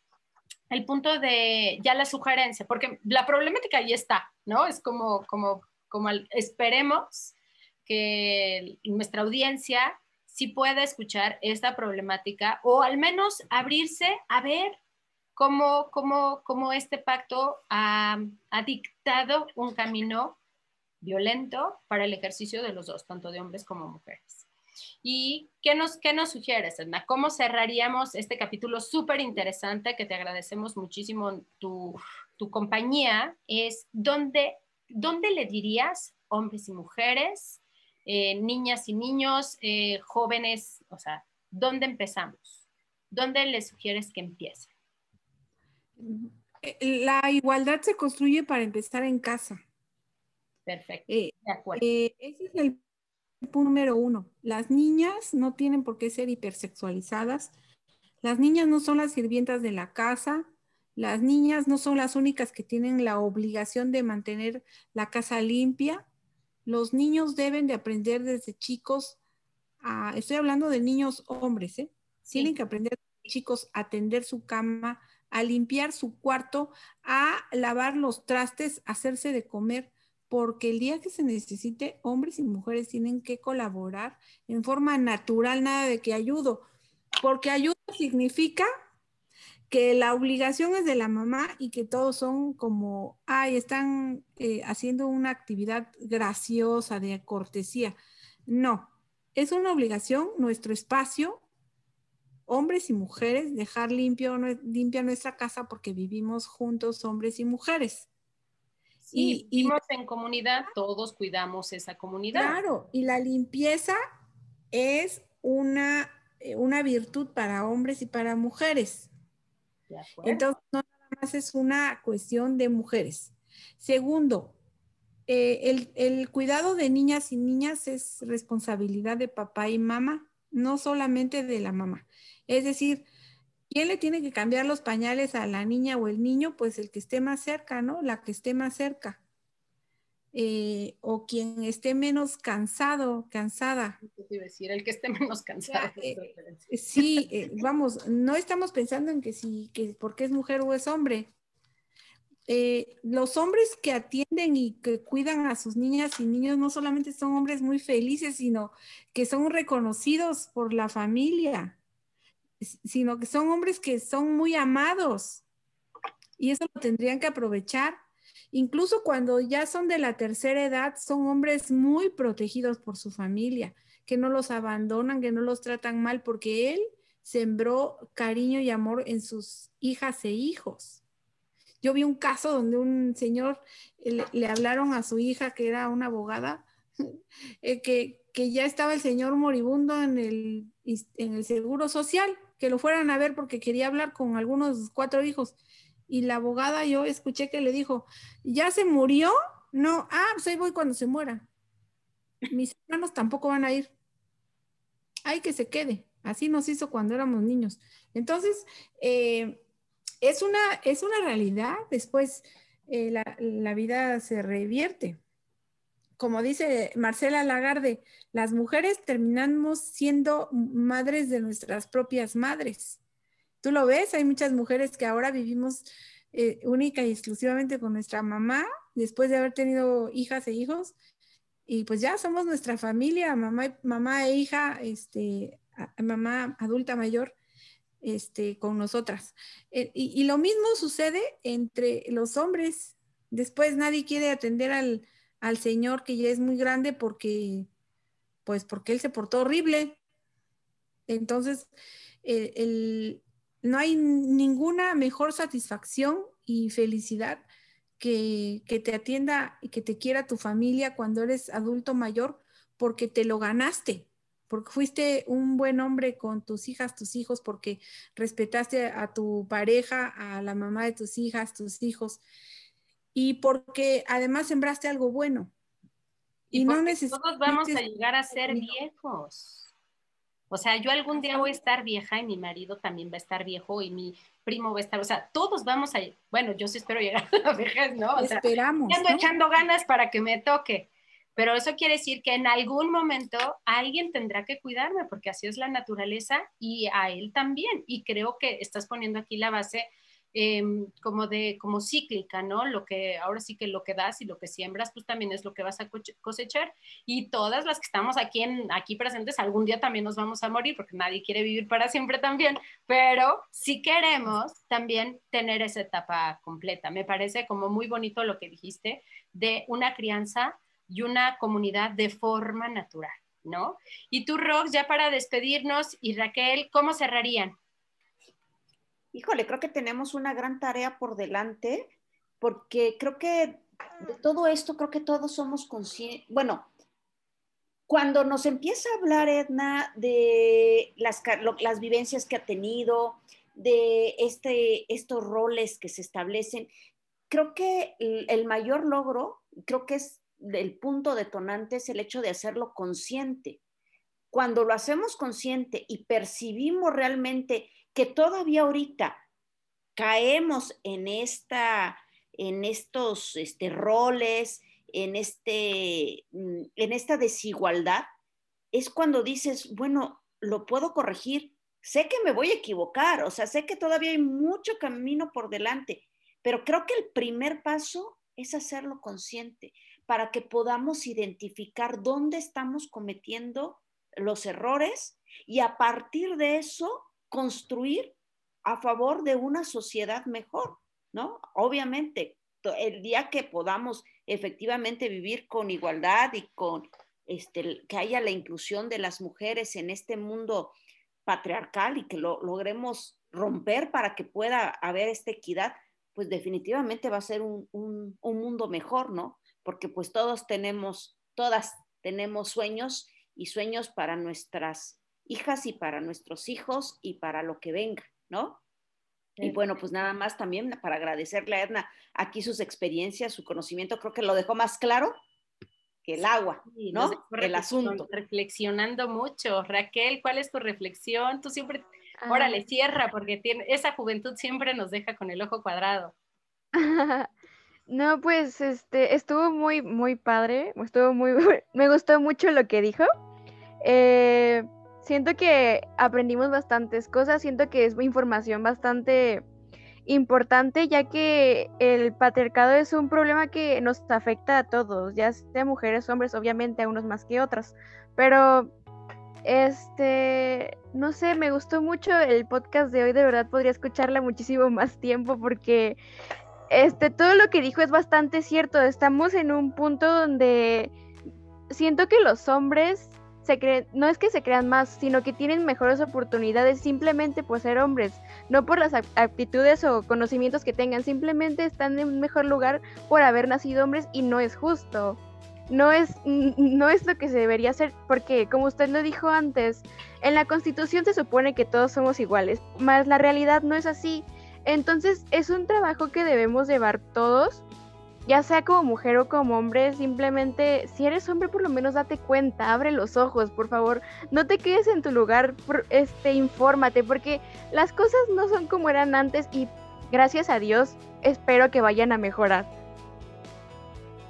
el punto de ya la sugerencia, porque la problemática ahí está, ¿no? Es como, como, como esperemos que nuestra audiencia sí pueda escuchar esta problemática o al menos abrirse a ver cómo, cómo, cómo este pacto ha, ha dictado un camino violento para el ejercicio de los dos, tanto de hombres como mujeres. ¿Y qué nos, qué nos sugieres, Edna? ¿Cómo cerraríamos este capítulo súper interesante que te agradecemos muchísimo tu, tu compañía? Es ¿dónde, ¿dónde le dirías hombres y mujeres, eh, niñas y niños, eh, jóvenes? O sea, ¿dónde empezamos? ¿Dónde le sugieres que empiece? Eh, la igualdad se construye para empezar en casa. Perfecto. de acuerdo. ese es el punto número uno, las niñas no tienen por qué ser hipersexualizadas. Las niñas no son las sirvientas de la casa. Las niñas no son las únicas que tienen la obligación de mantener la casa limpia. Los niños deben de aprender desde chicos, estoy hablando de niños hombres, ¿eh? tienen que aprender chicos a tender su cama, a limpiar su cuarto, a lavar los trastes, a hacerse de comer, porque el día que se necesite, hombres y mujeres tienen que colaborar en forma natural, nada de que ayudo, porque ayuda significa que la obligación es de la mamá y que todos son como, ay, están eh, haciendo una actividad graciosa de cortesía. No, es una obligación nuestro espacio, hombres y mujeres, dejar limpio, limpia nuestra casa porque vivimos juntos, hombres y mujeres. y vivimos en comunidad, todos cuidamos esa comunidad. Claro, y la limpieza es una, eh, una virtud para hombres y para mujeres. Entonces, no nada más es una cuestión de mujeres. Segundo, eh, el, cuidado de niñas y niñas es responsabilidad de papá y mamá, no solamente de la mamá. Es decir, ¿quién le tiene que cambiar los pañales a la niña o el niño? Pues el que esté más cerca, ¿no? La que esté más cerca. Eh, o quien esté menos cansado, cansada. decir, el que esté menos cansado. Eh, sí, eh, vamos, no estamos pensando en que si, que porque es mujer o es hombre. los hombres que atienden y que cuidan a sus niñas y niños no solamente son hombres muy felices, sino que son reconocidos por la familia, sino que son hombres que son muy amados. Y eso lo tendrían que aprovechar Incluso cuando ya son de la tercera edad, son hombres muy protegidos por su familia, que no los abandonan, que no los tratan mal, porque él sembró cariño y amor en sus hijas e hijos. Yo vi un caso donde un señor eh, le, hablaron a su hija, que era una abogada, <laughs> eh, que, que, ya estaba el señor moribundo en el, en el seguro social, que lo fueran a ver porque quería hablar con algunos cuatro hijos y la abogada yo escuché que le dijo, ¿ya se murió? No, ah, pues ahí voy cuando se muera. Mis hermanos tampoco van a ir. Hay que se quede. Así nos hizo cuando éramos niños. Entonces, eh, es, una, es una realidad. Después eh, la, la vida se revierte. Como dice Marcela Lagarde, las mujeres terminamos siendo madres de nuestras propias madres. Tú lo ves, hay muchas mujeres que ahora vivimos eh, única y exclusivamente con nuestra mamá, después de haber tenido hijas e hijos, y pues ya somos nuestra familia, mamá, mamá e hija, este, mamá adulta mayor, este, con nosotras. Eh, y, lo mismo sucede entre los hombres. Después nadie quiere atender al, al señor que ya es muy grande porque, pues porque él se portó horrible. Entonces, el, no hay ninguna mejor satisfacción y felicidad que, te atienda y que te quiera tu familia cuando eres adulto mayor porque te lo ganaste, porque fuiste un buen hombre con tus hijas, tus hijos, porque respetaste a tu pareja, a la mamá de tus hijas, tus hijos, y porque además sembraste algo bueno. Y, no necesitas. Todos vamos a llegar a ser viejos. O sea, yo algún día voy a estar vieja y mi marido también va a estar viejo y mi primo va a estar, o sea, todos vamos a, bueno, yo sí espero llegar a la vejez, ¿no? O Esperamos. ando echando ganas para que me toque, pero eso quiere decir que en algún momento alguien tendrá que cuidarme, porque así es la naturaleza y a él también. Y creo que estás poniendo aquí la base Em, como de, como cíclica, ¿no? Lo que, ahora sí que lo que das y lo que siembras, pues también es lo que vas a cosechar. Y todas las que estamos aquí, en, aquí presentes, algún día también nos vamos a morir, porque nadie quiere vivir para siempre también, pero si queremos también tener esa etapa completa. Me parece como muy bonito lo que dijiste de una crianza y una comunidad de forma natural, ¿no? Y tú, Rox, ya para despedirnos, y Raquel, ¿cómo cerrarían? Híjole, creo que tenemos una gran tarea por delante, porque creo que de todo esto, creo que todos somos conscientes, bueno, cuando nos empieza a hablar Edna de las, las vivencias que ha tenido, de este, estos roles que se establecen, creo que el, el mayor logro, creo que es el punto detonante, es el hecho de hacerlo consciente. Cuando lo hacemos consciente y percibimos realmente que todavía ahorita caemos en, esta, en estos este, roles, en, este, mm, en esta desigualdad, es cuando dices, bueno, lo puedo corregir. Sé que me voy a equivocar, o sea, sé que todavía hay mucho camino por delante, pero creo que el primer paso es hacerlo consciente para que podamos identificar dónde estamos cometiendo los errores y a partir de eso construir a favor de una sociedad mejor, ¿no? Obviamente, el día que podamos efectivamente vivir con igualdad y con este, que haya la inclusión de las mujeres en este mundo patriarcal y que lo logremos romper para que pueda haber esta equidad, pues definitivamente va a ser un, un, un mundo mejor, ¿no? Porque pues todos tenemos, todas tenemos sueños y sueños para nuestras hijas y para nuestros hijos y para lo que venga, ¿no? Y bueno, pues nada más también para agradecerle a Edna aquí sus experiencias, su conocimiento, creo que lo dejó más claro que el agua, ¿no? El asunto. Reflexionando mucho. Raquel, ¿cuál es tu reflexión? Tú siempre, órale, cierra, porque tiene, esa juventud siempre nos deja con el ojo cuadrado. <laughs> no, pues, este, estuvo muy, muy padre, estuvo muy, <laughs> me gustó mucho lo que dijo. Eh, siento que aprendimos bastantes cosas, siento que es información bastante importante ya que el patriarcado es un problema que nos afecta a todos, ya sea mujeres, hombres, obviamente a unos más que otros, pero este, no sé, me gustó mucho el podcast de hoy, de verdad podría escucharla muchísimo más tiempo porque este todo lo que dijo es bastante cierto, estamos en un punto donde siento que los hombres no es que se crean más, sino que tienen mejores oportunidades simplemente por ser hombres, no por las aptitudes o conocimientos que tengan, simplemente están en un mejor lugar por haber nacido hombres y no es justo. No es, <laughs> no es lo que se debería hacer, porque como usted lo dijo antes, en la constitución se supone que todos somos iguales, mas la realidad no es así. Entonces es un trabajo que debemos llevar todos ya sea como mujer o como hombre, simplemente si eres hombre por lo menos date cuenta, abre los ojos, por favor, no te quedes en tu lugar, este, infórmate, porque las cosas no son como eran antes y gracias a Dios espero que vayan a mejorar.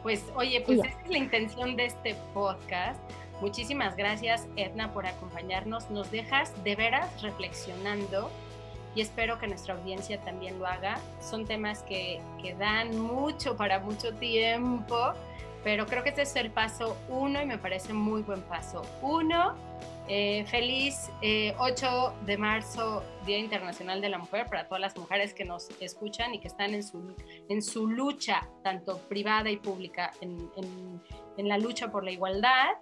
Pues oye, pues esa es la intención de este podcast. Muchísimas gracias Edna por acompañarnos. Nos dejas de veras reflexionando y espero que nuestra audiencia también lo haga. Son temas que, que dan mucho para mucho tiempo, pero creo que este es el paso uno y me parece muy buen paso. Uno, eh, feliz 8 eh, de marzo, Día Internacional de la Mujer, para todas las mujeres que nos escuchan y que están en su, en su lucha, tanto privada y pública, en, en, en la lucha por la igualdad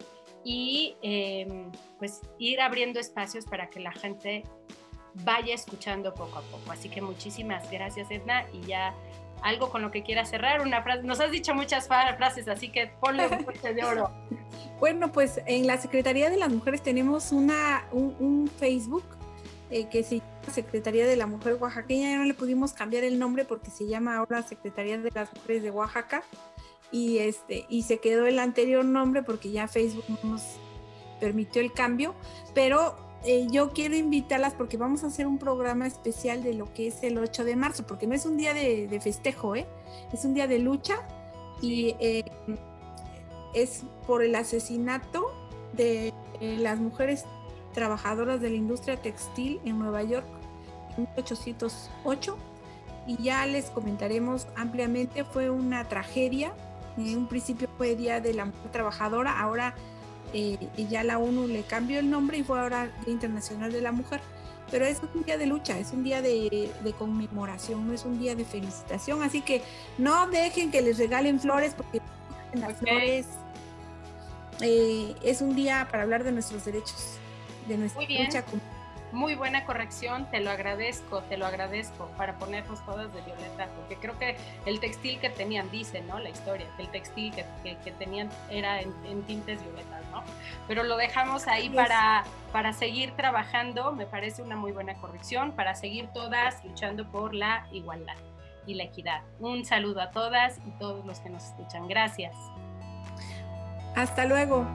y eh, pues ir abriendo espacios para que la gente vaya escuchando poco a poco. Así que muchísimas gracias, Edna, y ya algo con lo que quieras cerrar, una frase. Nos has dicho muchas frases, así que ponle un fuerte de oro. <laughs> Bueno, pues en la Secretaría de las Mujeres tenemos una, un, Facebook eh, que se llama Secretaría de la Mujer Oaxaqueña. Ya no le pudimos cambiar el nombre porque se llama ahora Secretaría de las Mujeres de Oaxaca. Y, este, y se quedó el anterior nombre porque ya Facebook no nos permitió el cambio, pero eh, yo quiero invitarlas porque vamos a hacer un programa especial de lo que es el 8 de marzo, porque no es un día de, festejo, ¿eh? es un día de lucha y eh, es por el asesinato de las mujeres trabajadoras de la industria textil en Nueva York en 1808 y ya les comentaremos ampliamente, fue una tragedia, en un principio fue Día de la Mujer Trabajadora, ahora y ya la ONU le cambió el nombre y fue ahora Día Internacional de la Mujer. Pero es un día de lucha, es un día de, conmemoración, no es un día de felicitación. Así que no dejen que les regalen flores porque las flores eh, es un día para hablar de nuestros derechos, de nuestra lucha muy buena corrección, te lo agradezco, te lo agradezco para ponernos todas de violeta, porque creo que el textil que tenían, dice, ¿no? La historia, que el textil que, que, tenían era en, tintes violetas, ¿no? Pero lo dejamos ahí para, para seguir trabajando, me parece una muy buena corrección, para seguir todas luchando por la igualdad y la equidad. Un saludo a todas y todos los que nos escuchan. Gracias. Hasta luego.